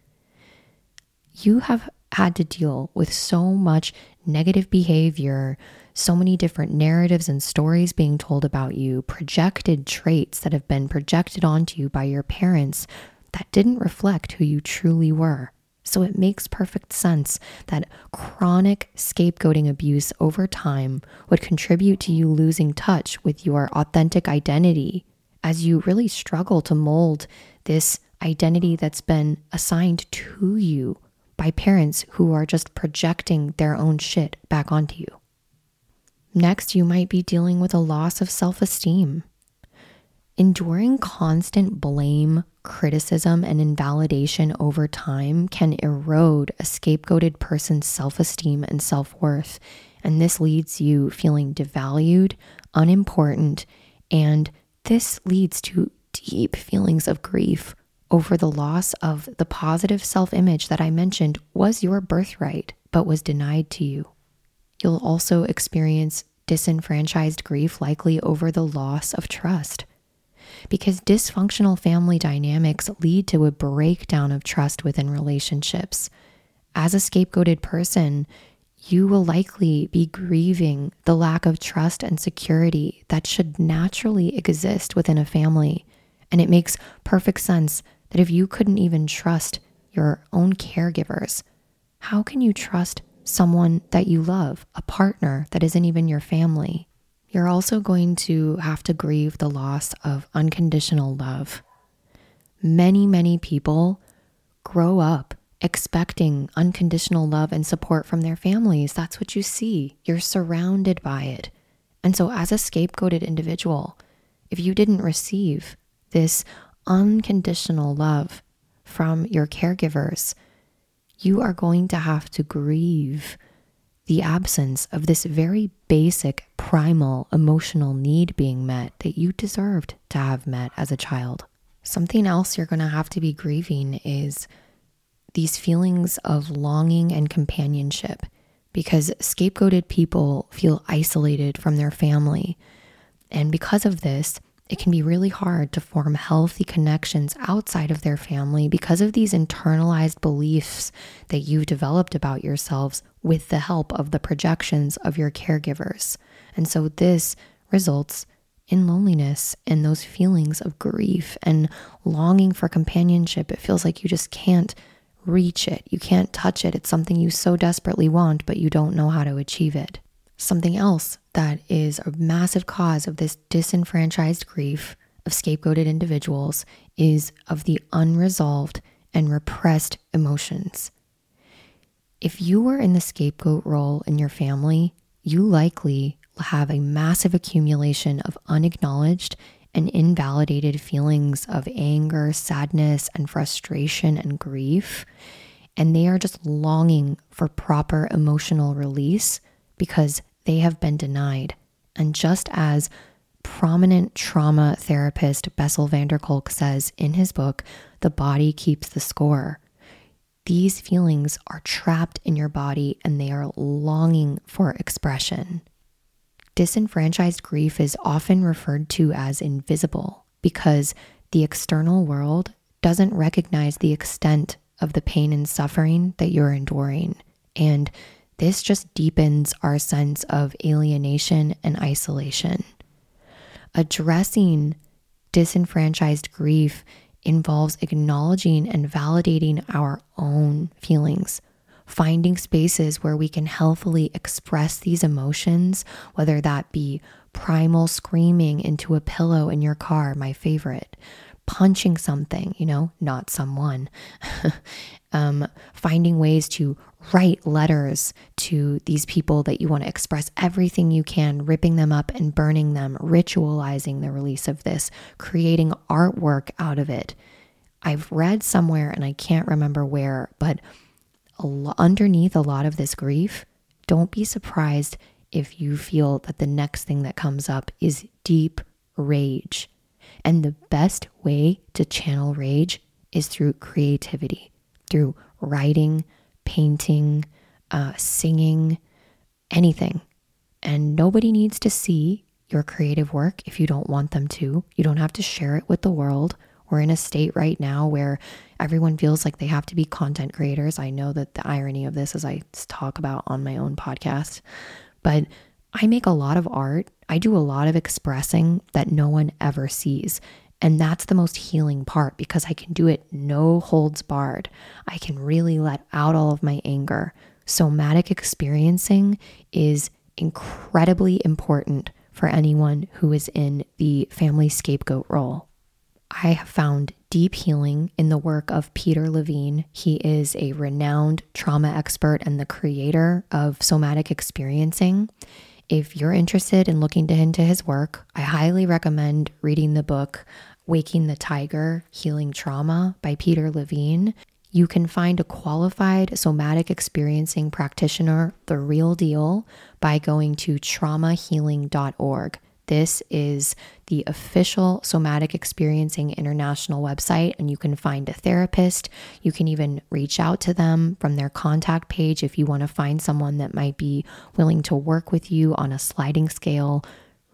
You have had to deal with so much negative behavior, so many different narratives and stories being told about you, projected traits that have been projected onto you by your parents that didn't reflect who you truly were. So it makes perfect sense that chronic scapegoating abuse over time would contribute to you losing touch with your authentic identity as you really struggle to mold this identity that's been assigned to you by parents who are just projecting their own shit back onto you. Next, you might be dealing with a loss of self esteem. Enduring constant blame, criticism, and invalidation over time can erode a scapegoated person's self esteem and self worth. And this leads you feeling devalued, unimportant, and this leads to deep feelings of grief over the loss of the positive self image that I mentioned was your birthright, but was denied to you. You'll also experience disenfranchised grief, likely over the loss of trust. Because dysfunctional family dynamics lead to a breakdown of trust within relationships. As a scapegoated person, you will likely be grieving the lack of trust and security that should naturally exist within a family. And it makes perfect sense that if you couldn't even trust your own caregivers, how can you trust someone that you love, a partner that isn't even your family? You're also going to have to grieve the loss of unconditional love. Many, many people grow up expecting unconditional love and support from their families. That's what you see. You're surrounded by it. And so, as a scapegoated individual, if you didn't receive this unconditional love from your caregivers, you are going to have to grieve the absence of this very basic, primal emotional need being met that you deserved to have met as a child. Something else you're going to have to be grieving is these feelings of longing and companionship because scapegoated people feel isolated from their family. And because of this, it can be really hard to form healthy connections outside of their family because of these internalized beliefs that you've developed about yourselves with the help of the projections of your caregivers. And so this results in loneliness and those feelings of grief and longing for companionship. It feels like you just can't reach it, you can't touch it. It's something you so desperately want, but you don't know how to achieve it. Something else that is a massive cause of this disenfranchised grief of scapegoated individuals is of the unresolved and repressed emotions. If you were in the scapegoat role in your family, you likely have a massive accumulation of unacknowledged and invalidated feelings of anger, sadness, and frustration and grief. And they are just longing for proper emotional release because they have been denied. And just as prominent trauma therapist Bessel van der Kolk says in his book, The Body Keeps the Score, these feelings are trapped in your body and they are longing for expression. Disenfranchised grief is often referred to as invisible because the external world doesn't recognize the extent of the pain and suffering that you're enduring. And this just deepens our sense of alienation and isolation. Addressing disenfranchised grief involves acknowledging and validating our own feelings, finding spaces where we can healthily express these emotions, whether that be primal screaming into a pillow in your car, my favorite, punching something, you know, not someone, um, finding ways to write letters to these people that you want to express everything you can, ripping them up and burning them, ritualizing the release of this, creating artwork out of it. I've read somewhere, and I can't remember where, but a underneath a lot of this grief, don't be surprised if you feel that the next thing that comes up is deep rage. And the best way to channel rage is through creativity, through writing, painting, uh, singing, anything. And nobody needs to see your creative work if you don't want them to. You don't have to share it with the world. We're in a state right now where everyone feels like they have to be content creators. I know that the irony of this, as I talk about on my own podcast, but I make a lot of art. I do a lot of expressing that no one ever sees. And that's the most healing part because I can do it no holds barred. I can really let out all of my anger. Somatic experiencing is incredibly important for anyone who is in the family scapegoat role. I have found deep healing in the work of Peter Levine. He is a renowned trauma expert and the creator of somatic experiencing. If you're interested in looking into his work, I highly recommend reading the book Waking the Tiger Healing Trauma by Peter Levine. You can find a qualified somatic experiencing practitioner, the real deal, by going to traumahealing.org. This is the official Somatic Experiencing International website, and you can find a therapist. You can even reach out to them from their contact page if you want to find someone that might be willing to work with you on a sliding scale.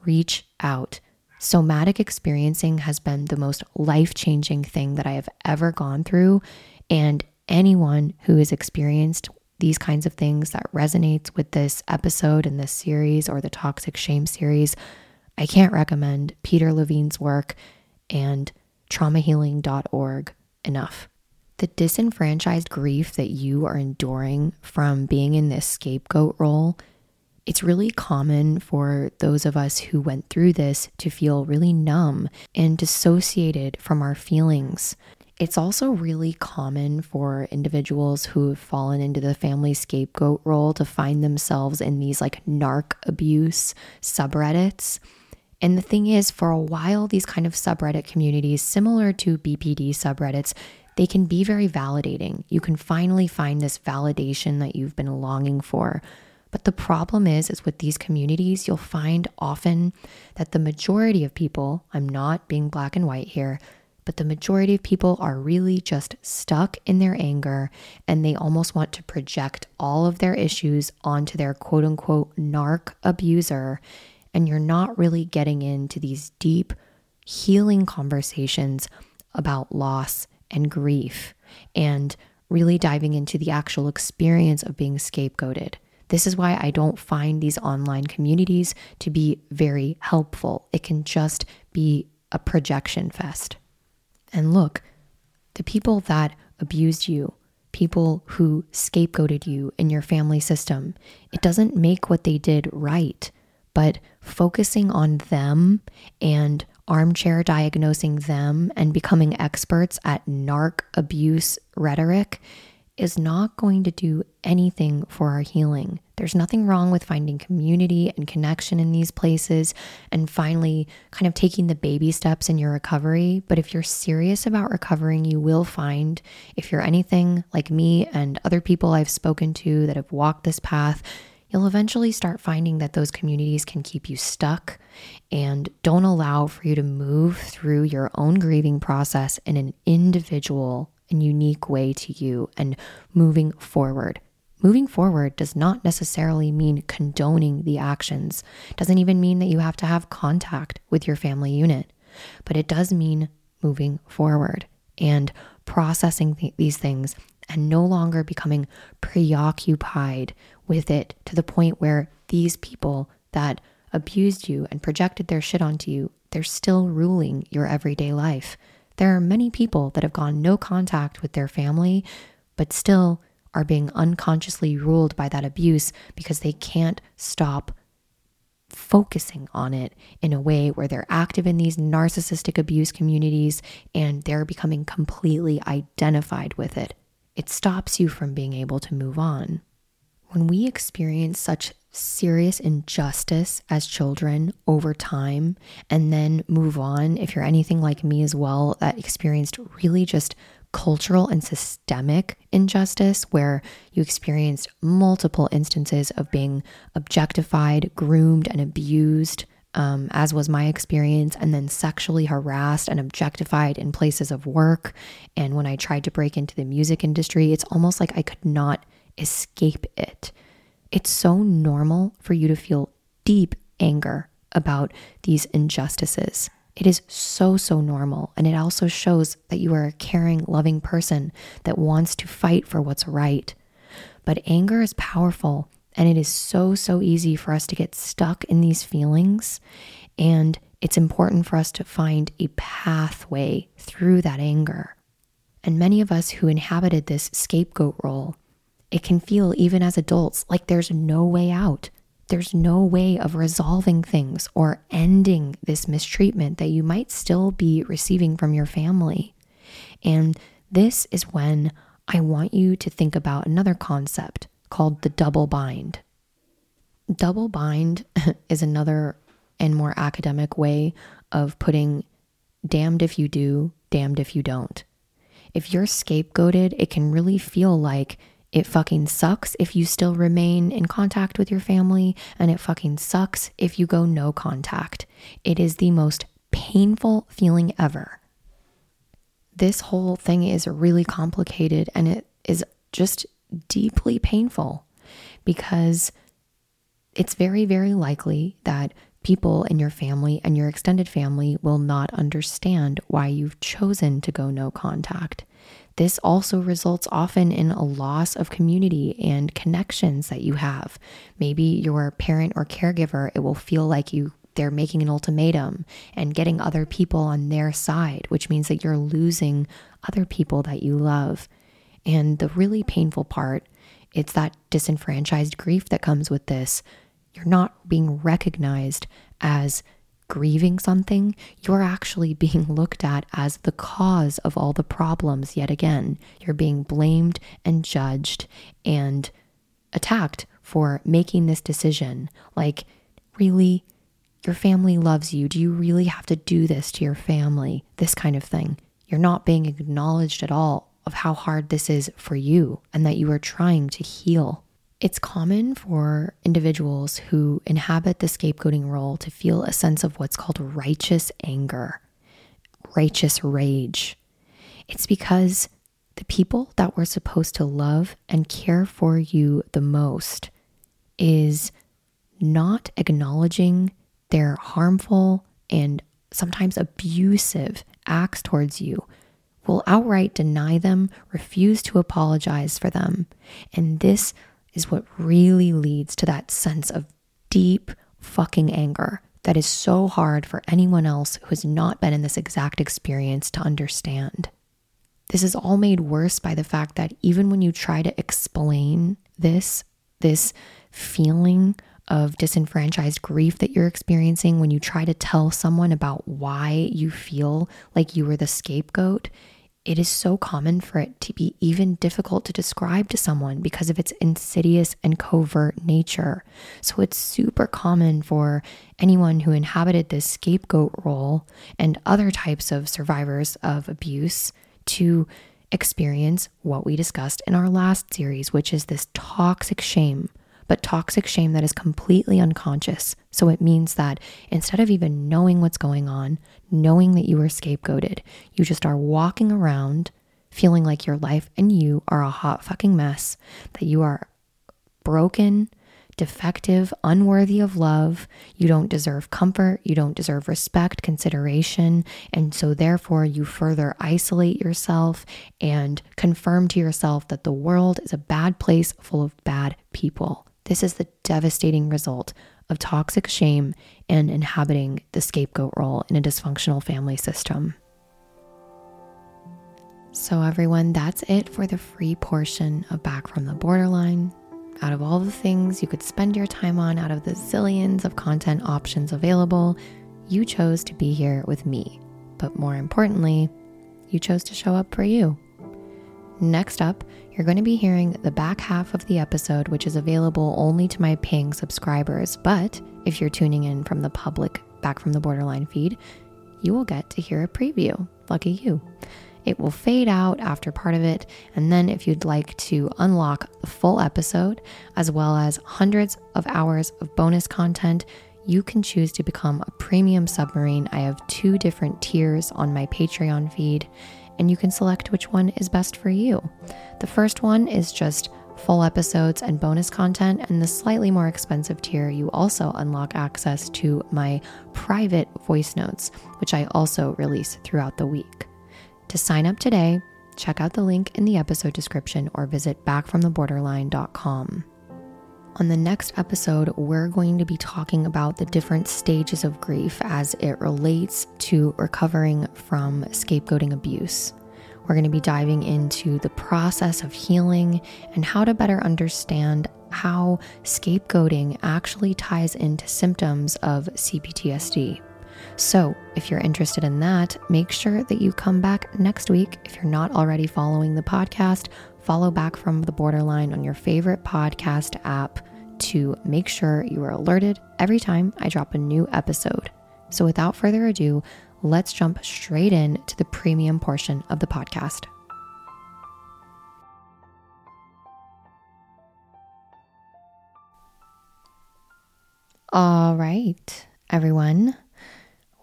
Reach out. Somatic experiencing has been the most life changing thing that I have ever gone through. And anyone who has experienced these kinds of things that resonates with this episode and this series or the toxic shame series, I can't recommend Peter Levine's work and traumahealing.org enough. The disenfranchised grief that you are enduring from being in this scapegoat role, it's really common for those of us who went through this to feel really numb and dissociated from our feelings. It's also really common for individuals who have fallen into the family scapegoat role to find themselves in these like narc abuse subreddits and the thing is, for a while, these kind of subreddit communities, similar to BPD subreddits, they can be very validating. You can finally find this validation that you've been longing for. But the problem is, is with these communities, you'll find often that the majority of people, I'm not being black and white here, but the majority of people are really just stuck in their anger and they almost want to project all of their issues onto their quote unquote narc abuser and you're not really getting into these deep healing conversations about loss and grief and really diving into the actual experience of being scapegoated. This is why I don't find these online communities to be very helpful. It can just be a projection fest. And look, the people that abused you, people who scapegoated you in your family system, it doesn't make what they did right but focusing on them and armchair diagnosing them and becoming experts at narc abuse rhetoric is not going to do anything for our healing. There's nothing wrong with finding community and connection in these places and finally kind of taking the baby steps in your recovery. But if you're serious about recovering, you will find, if you're anything like me and other people I've spoken to that have walked this path, you'll eventually start finding that those communities can keep you stuck and don't allow for you to move through your own grieving process in an individual and unique way to you and moving forward. Moving forward does not necessarily mean condoning the actions. Doesn't even mean that you have to have contact with your family unit, but it does mean moving forward and processing th- these things and no longer becoming preoccupied with it to the point where these people that abused you and projected their shit onto you, they're still ruling your everyday life. There are many people that have gone no contact with their family, but still are being unconsciously ruled by that abuse because they can't stop focusing on it in a way where they're active in these narcissistic abuse communities and they're becoming completely identified with it. It stops you from being able to move on. When we experience such serious injustice as children over time and then move on, if you're anything like me as well, that experienced really just cultural and systemic injustice where you experienced multiple instances of being objectified, groomed, and abused. Um, as was my experience, and then sexually harassed and objectified in places of work. And when I tried to break into the music industry, it's almost like I could not escape it. It's so normal for you to feel deep anger about these injustices. It is so, so normal. And it also shows that you are a caring, loving person that wants to fight for what's right. But anger is powerful. And it is so, so easy for us to get stuck in these feelings. And it's important for us to find a pathway through that anger. And many of us who inhabited this scapegoat role, it can feel even as adults like there's no way out. There's no way of resolving things or ending this mistreatment that you might still be receiving from your family. And this is when I want you to think about another concept called the double bind. Double bind is another and more academic way of putting damned if you do, damned if you don't. If you're scapegoated, it can really feel like it fucking sucks if you still remain in contact with your family, and it fucking sucks if you go no contact. It is the most painful feeling ever. This whole thing is really complicated and it is just deeply painful because it's very, very likely that people in your family and your extended family will not understand why you've chosen to go no contact. This also results often in a loss of community and connections that you have. Maybe your parent or caregiver, it will feel like you they're making an ultimatum and getting other people on their side, which means that you're losing other people that you love. And the really painful part, it's that disenfranchised grief that comes with this you're not being recognized as grieving something, you're actually being looked at as the cause of all the problems yet again. You're being blamed and judged and attacked for making this decision. Like, really, your family loves you. Do you really have to do this to your family? This kind of thing. You're not being acknowledged at all of how hard this is for you and that you are trying to heal. It's common for individuals who inhabit the scapegoating role to feel a sense of what's called righteous anger, righteous rage. It's because the people that we're supposed to love and care for you the most is not acknowledging their harmful and sometimes abusive acts towards you will outright deny them, refuse to apologize for them. And this is what really leads to that sense of deep fucking anger that is so hard for anyone else who has not been in this exact experience to understand. This is all made worse by the fact that even when you try to explain this, this feeling of disenfranchised grief that you're experiencing, when you try to tell someone about why you feel like you were the scapegoat, it is so common for it to be even difficult to describe to someone because of its insidious and covert nature. So it's super common for anyone who inhabited this scapegoat role and other types of survivors of abuse to experience what we discussed in our last series, which is this toxic shame but toxic shame that is completely unconscious. So it means that instead of even knowing what's going on, knowing that you are scapegoated, you just are walking around feeling like your life and you are a hot fucking mess, that you are broken, defective, unworthy of love. You don't deserve comfort. You don't deserve respect, consideration. And so, therefore, you further isolate yourself and confirm to yourself that the world is a bad place full of bad people. This is the devastating result of toxic shame and inhabiting the scapegoat role in a dysfunctional family system. So, everyone, that's it for the free portion of Back from the Borderline. Out of all the things you could spend your time on, out of the zillions of content options available, you chose to be here with me. But more importantly, you chose to show up for you. Next up, you're going to be hearing the back half of the episode, which is available only to my paying subscribers. But if you're tuning in from the public Back from the Borderline feed, you will get to hear a preview. Lucky you. It will fade out after part of it. And then, if you'd like to unlock the full episode, as well as hundreds of hours of bonus content, you can choose to become a premium submarine. I have two different tiers on my Patreon feed and you can select which one is best for you. The first one is just full episodes and bonus content, and the slightly more expensive tier, you also unlock access to my private voice notes, which I also release throughout the week. To sign up today, check out the link in the episode description or visit backfromtheborderline.com. On the next episode, we're going to be talking about the different stages of grief as it relates to recovering from scapegoating abuse. We're going to be diving into the process of healing and how to better understand how scapegoating actually ties into symptoms of CPTSD. So, if you're interested in that, make sure that you come back next week. If you're not already following the podcast, follow back from the borderline on your favorite podcast app to make sure you are alerted every time I drop a new episode. So, without further ado, let's jump straight in to the premium portion of the podcast. All right, everyone.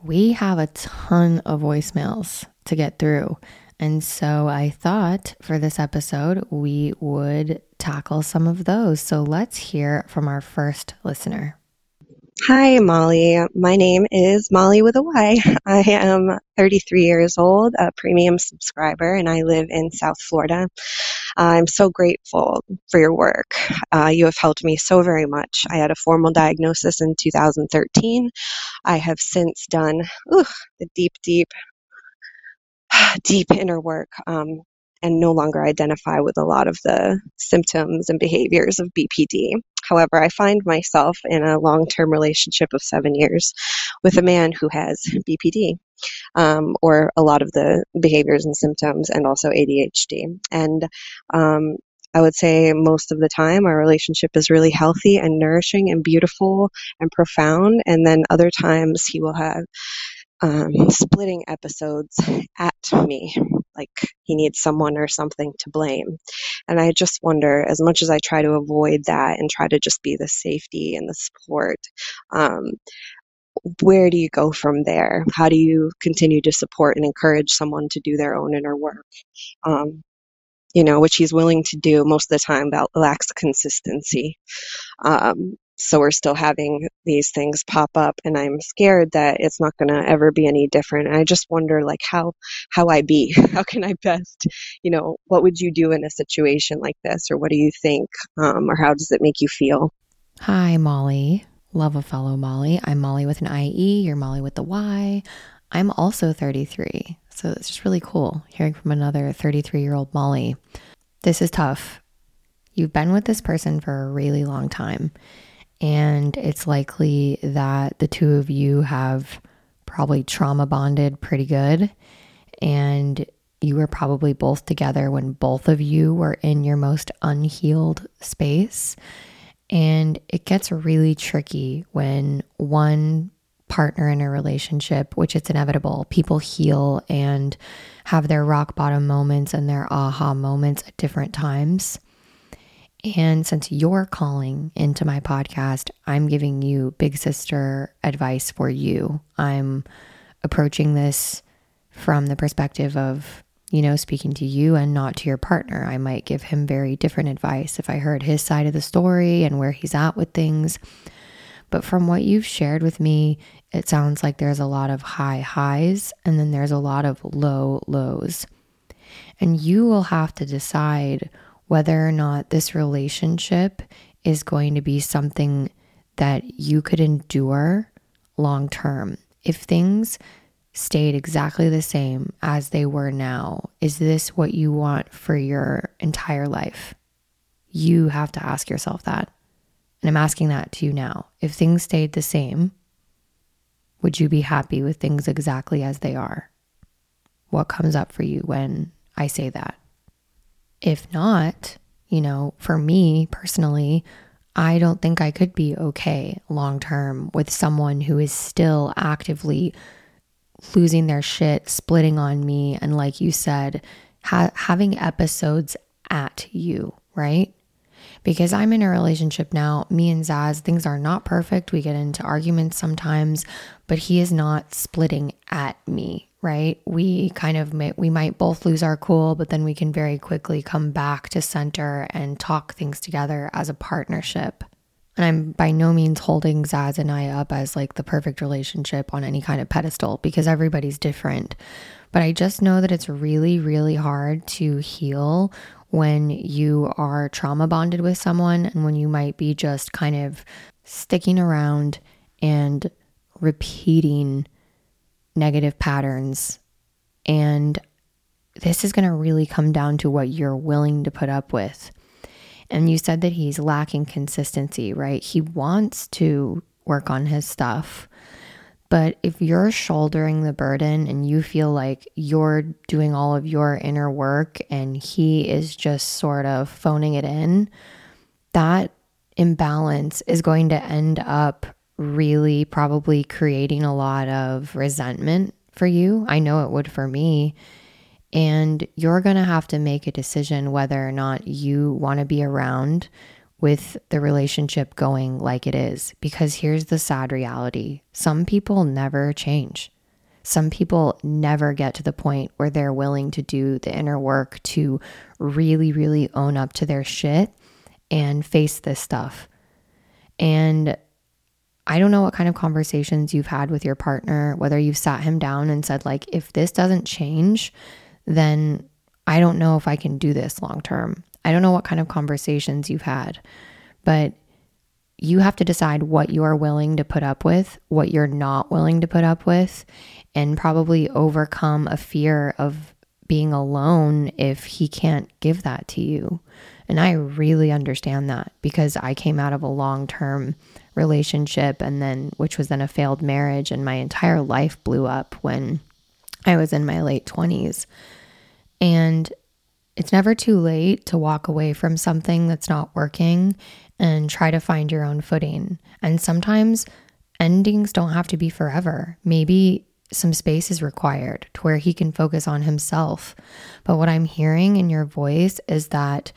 We have a ton of voicemails to get through. And so I thought for this episode, we would tackle some of those. So let's hear from our first listener. Hi, Molly. My name is Molly with a Y. I am 33 years old, a premium subscriber, and I live in South Florida. I'm so grateful for your work. Uh, you have helped me so very much. I had a formal diagnosis in 2013. I have since done ooh, the deep, deep deep inner work um, and no longer identify with a lot of the symptoms and behaviors of BPD. However, I find myself in a long term relationship of seven years with a man who has BPD. Um, or a lot of the behaviors and symptoms, and also ADHD. And um, I would say most of the time our relationship is really healthy and nourishing and beautiful and profound. And then other times he will have um, splitting episodes at me, like he needs someone or something to blame. And I just wonder, as much as I try to avoid that and try to just be the safety and the support, um, where do you go from there? How do you continue to support and encourage someone to do their own inner work? Um, you know, which he's willing to do most of the time, but lacks consistency. Um, so we're still having these things pop up and i'm scared that it's not going to ever be any different. And i just wonder like how how i be? How can i best you know what would you do in a situation like this? Or what do you think? Um, or how does it make you feel? Hi molly. Love a fellow molly. I'm molly with an ie you're molly with the y. I'm also 33 so it's just really cool hearing from another 33 year old molly. This is tough. You've been with this person for a really long time and it's likely that the two of you have probably trauma bonded pretty good. And you were probably both together when both of you were in your most unhealed space. And it gets really tricky when one partner in a relationship, which it's inevitable, people heal and have their rock bottom moments and their aha moments at different times. And since you're calling into my podcast, I'm giving you big sister advice for you. I'm approaching this from the perspective of, you know, speaking to you and not to your partner. I might give him very different advice if I heard his side of the story and where he's at with things. But from what you've shared with me, it sounds like there's a lot of high highs and then there's a lot of low lows. And you will have to decide whether or not this relationship is going to be something that you could endure long term. If things stayed exactly the same as they were now, is this what you want for your entire life? You have to ask yourself that. And I'm asking that to you now. If things stayed the same, would you be happy with things exactly as they are? What comes up for you when I say that? If not, you know, for me personally, I don't think I could be okay long term with someone who is still actively losing their shit, splitting on me, and like you said, ha- having episodes at you, right? Because I'm in a relationship now, me and Zaz, things are not perfect. We get into arguments sometimes, but he is not splitting at me, right? We kind of may, we might both lose our cool, but then we can very quickly come back to center and talk things together as a partnership. And I'm by no means holding Zaz and I up as like the perfect relationship on any kind of pedestal because everybody's different. But I just know that it's really, really hard to heal when you are trauma bonded with someone and when you might be just kind of sticking around and repeating negative patterns. And this is going to really come down to what you're willing to put up with. And you said that he's lacking consistency, right? He wants to work on his stuff. But if you're shouldering the burden and you feel like you're doing all of your inner work and he is just sort of phoning it in, that imbalance is going to end up really probably creating a lot of resentment for you. I know it would for me. And you're going to have to make a decision whether or not you want to be around with the relationship going like it is. Because here's the sad reality some people never change. Some people never get to the point where they're willing to do the inner work to really, really own up to their shit and face this stuff. And I don't know what kind of conversations you've had with your partner, whether you've sat him down and said, like, if this doesn't change, then I don't know if I can do this long term. I don't know what kind of conversations you've had, but you have to decide what you are willing to put up with, what you're not willing to put up with, and probably overcome a fear of being alone if he can't give that to you. And I really understand that because I came out of a long term relationship and then, which was then a failed marriage, and my entire life blew up when I was in my late 20s. And it's never too late to walk away from something that's not working and try to find your own footing. And sometimes endings don't have to be forever. Maybe some space is required to where he can focus on himself. But what I'm hearing in your voice is that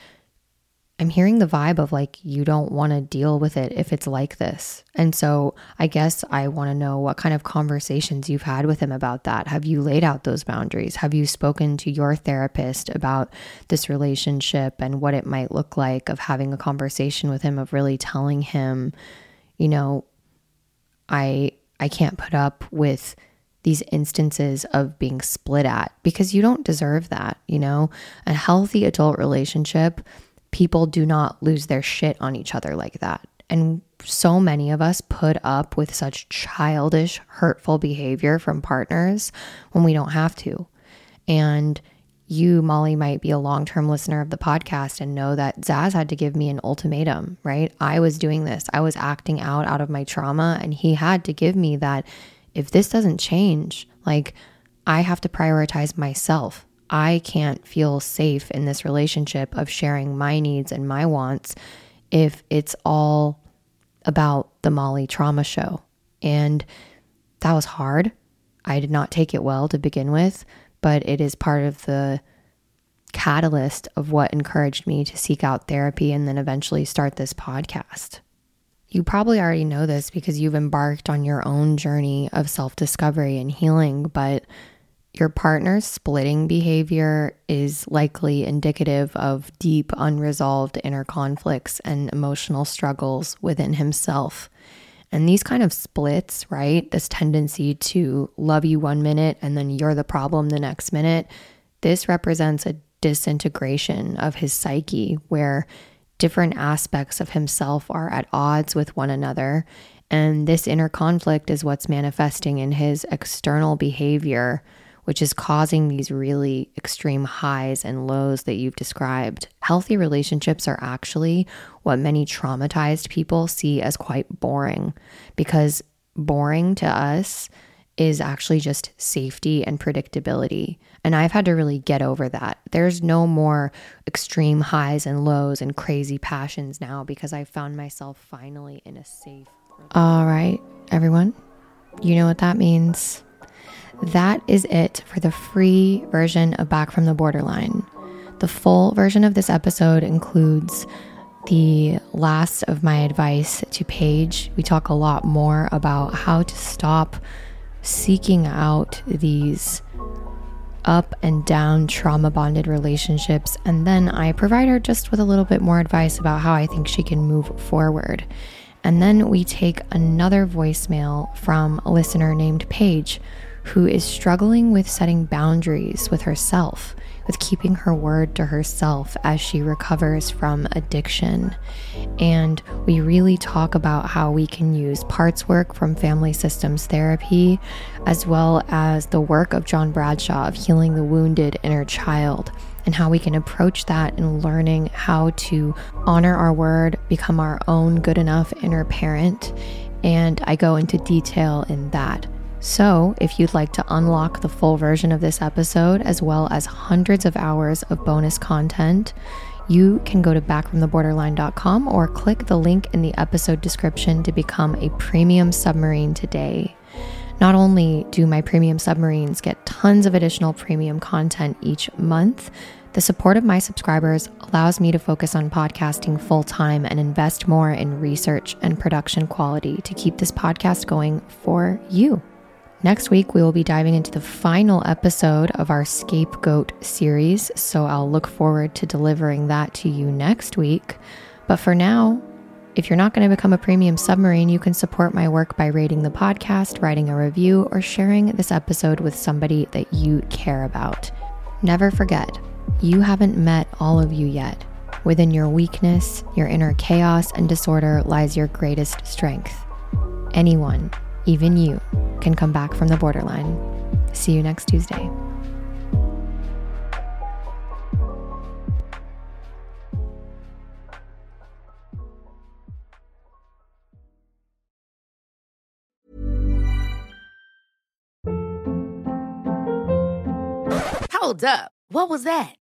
I'm hearing the vibe of like, you don't want to deal with it if it's like this. And so I guess I want to know what kind of conversations you've had with him about that. Have you laid out those boundaries? Have you spoken to your therapist about this relationship and what it might look like of having a conversation with him, of really telling him, you know, I I can't put up with these instances of being split at because you don't deserve that, you know? A healthy adult relationship people do not lose their shit on each other like that. And so many of us put up with such childish, hurtful behavior from partners when we don't have to. And you, Molly, might be a long term listener of the podcast and know that Zaz had to give me an ultimatum, right? I was doing this, I was acting out out of my trauma, and he had to give me that if this doesn't change, like I have to prioritize myself. I can't feel safe in this relationship of sharing my needs and my wants if it's all about the Molly trauma show. And that was hard. I did not take it well to begin with, but it is part of the catalyst of what encouraged me to seek out therapy and then eventually start this podcast. You probably already know this because you've embarked on your own journey of self discovery and healing, but your partner's splitting behavior is likely indicative of deep, unresolved inner conflicts and emotional struggles within himself. And these kind of splits, right? This tendency to love you one minute and then you're the problem the next minute, this represents a disintegration of his psyche where different aspects of himself are at odds with one another. And this inner conflict is what's manifesting in his external behavior which is causing these really extreme highs and lows that you've described. Healthy relationships are actually what many traumatized people see as quite boring because boring to us is actually just safety and predictability. And I've had to really get over that. There's no more extreme highs and lows and crazy passions now because I found myself finally in a safe. All right, everyone. You know what that means. That is it for the free version of Back from the Borderline. The full version of this episode includes the last of my advice to Paige. We talk a lot more about how to stop seeking out these up and down trauma bonded relationships. And then I provide her just with a little bit more advice about how I think she can move forward. And then we take another voicemail from a listener named Paige who is struggling with setting boundaries with herself with keeping her word to herself as she recovers from addiction. And we really talk about how we can use parts work from family systems therapy, as well as the work of John Bradshaw of healing the wounded inner child. And how we can approach that in learning how to honor our word, become our own good enough inner parent. And I go into detail in that. So, if you'd like to unlock the full version of this episode, as well as hundreds of hours of bonus content, you can go to backfromtheborderline.com or click the link in the episode description to become a premium submarine today. Not only do my premium submarines get tons of additional premium content each month, the support of my subscribers allows me to focus on podcasting full time and invest more in research and production quality to keep this podcast going for you. Next week, we will be diving into the final episode of our Scapegoat series, so I'll look forward to delivering that to you next week. But for now, if you're not going to become a premium submarine, you can support my work by rating the podcast, writing a review, or sharing this episode with somebody that you care about. Never forget, you haven't met all of you yet. Within your weakness, your inner chaos and disorder lies your greatest strength. Anyone even you can come back from the borderline. See you next Tuesday. Hold up. What was that?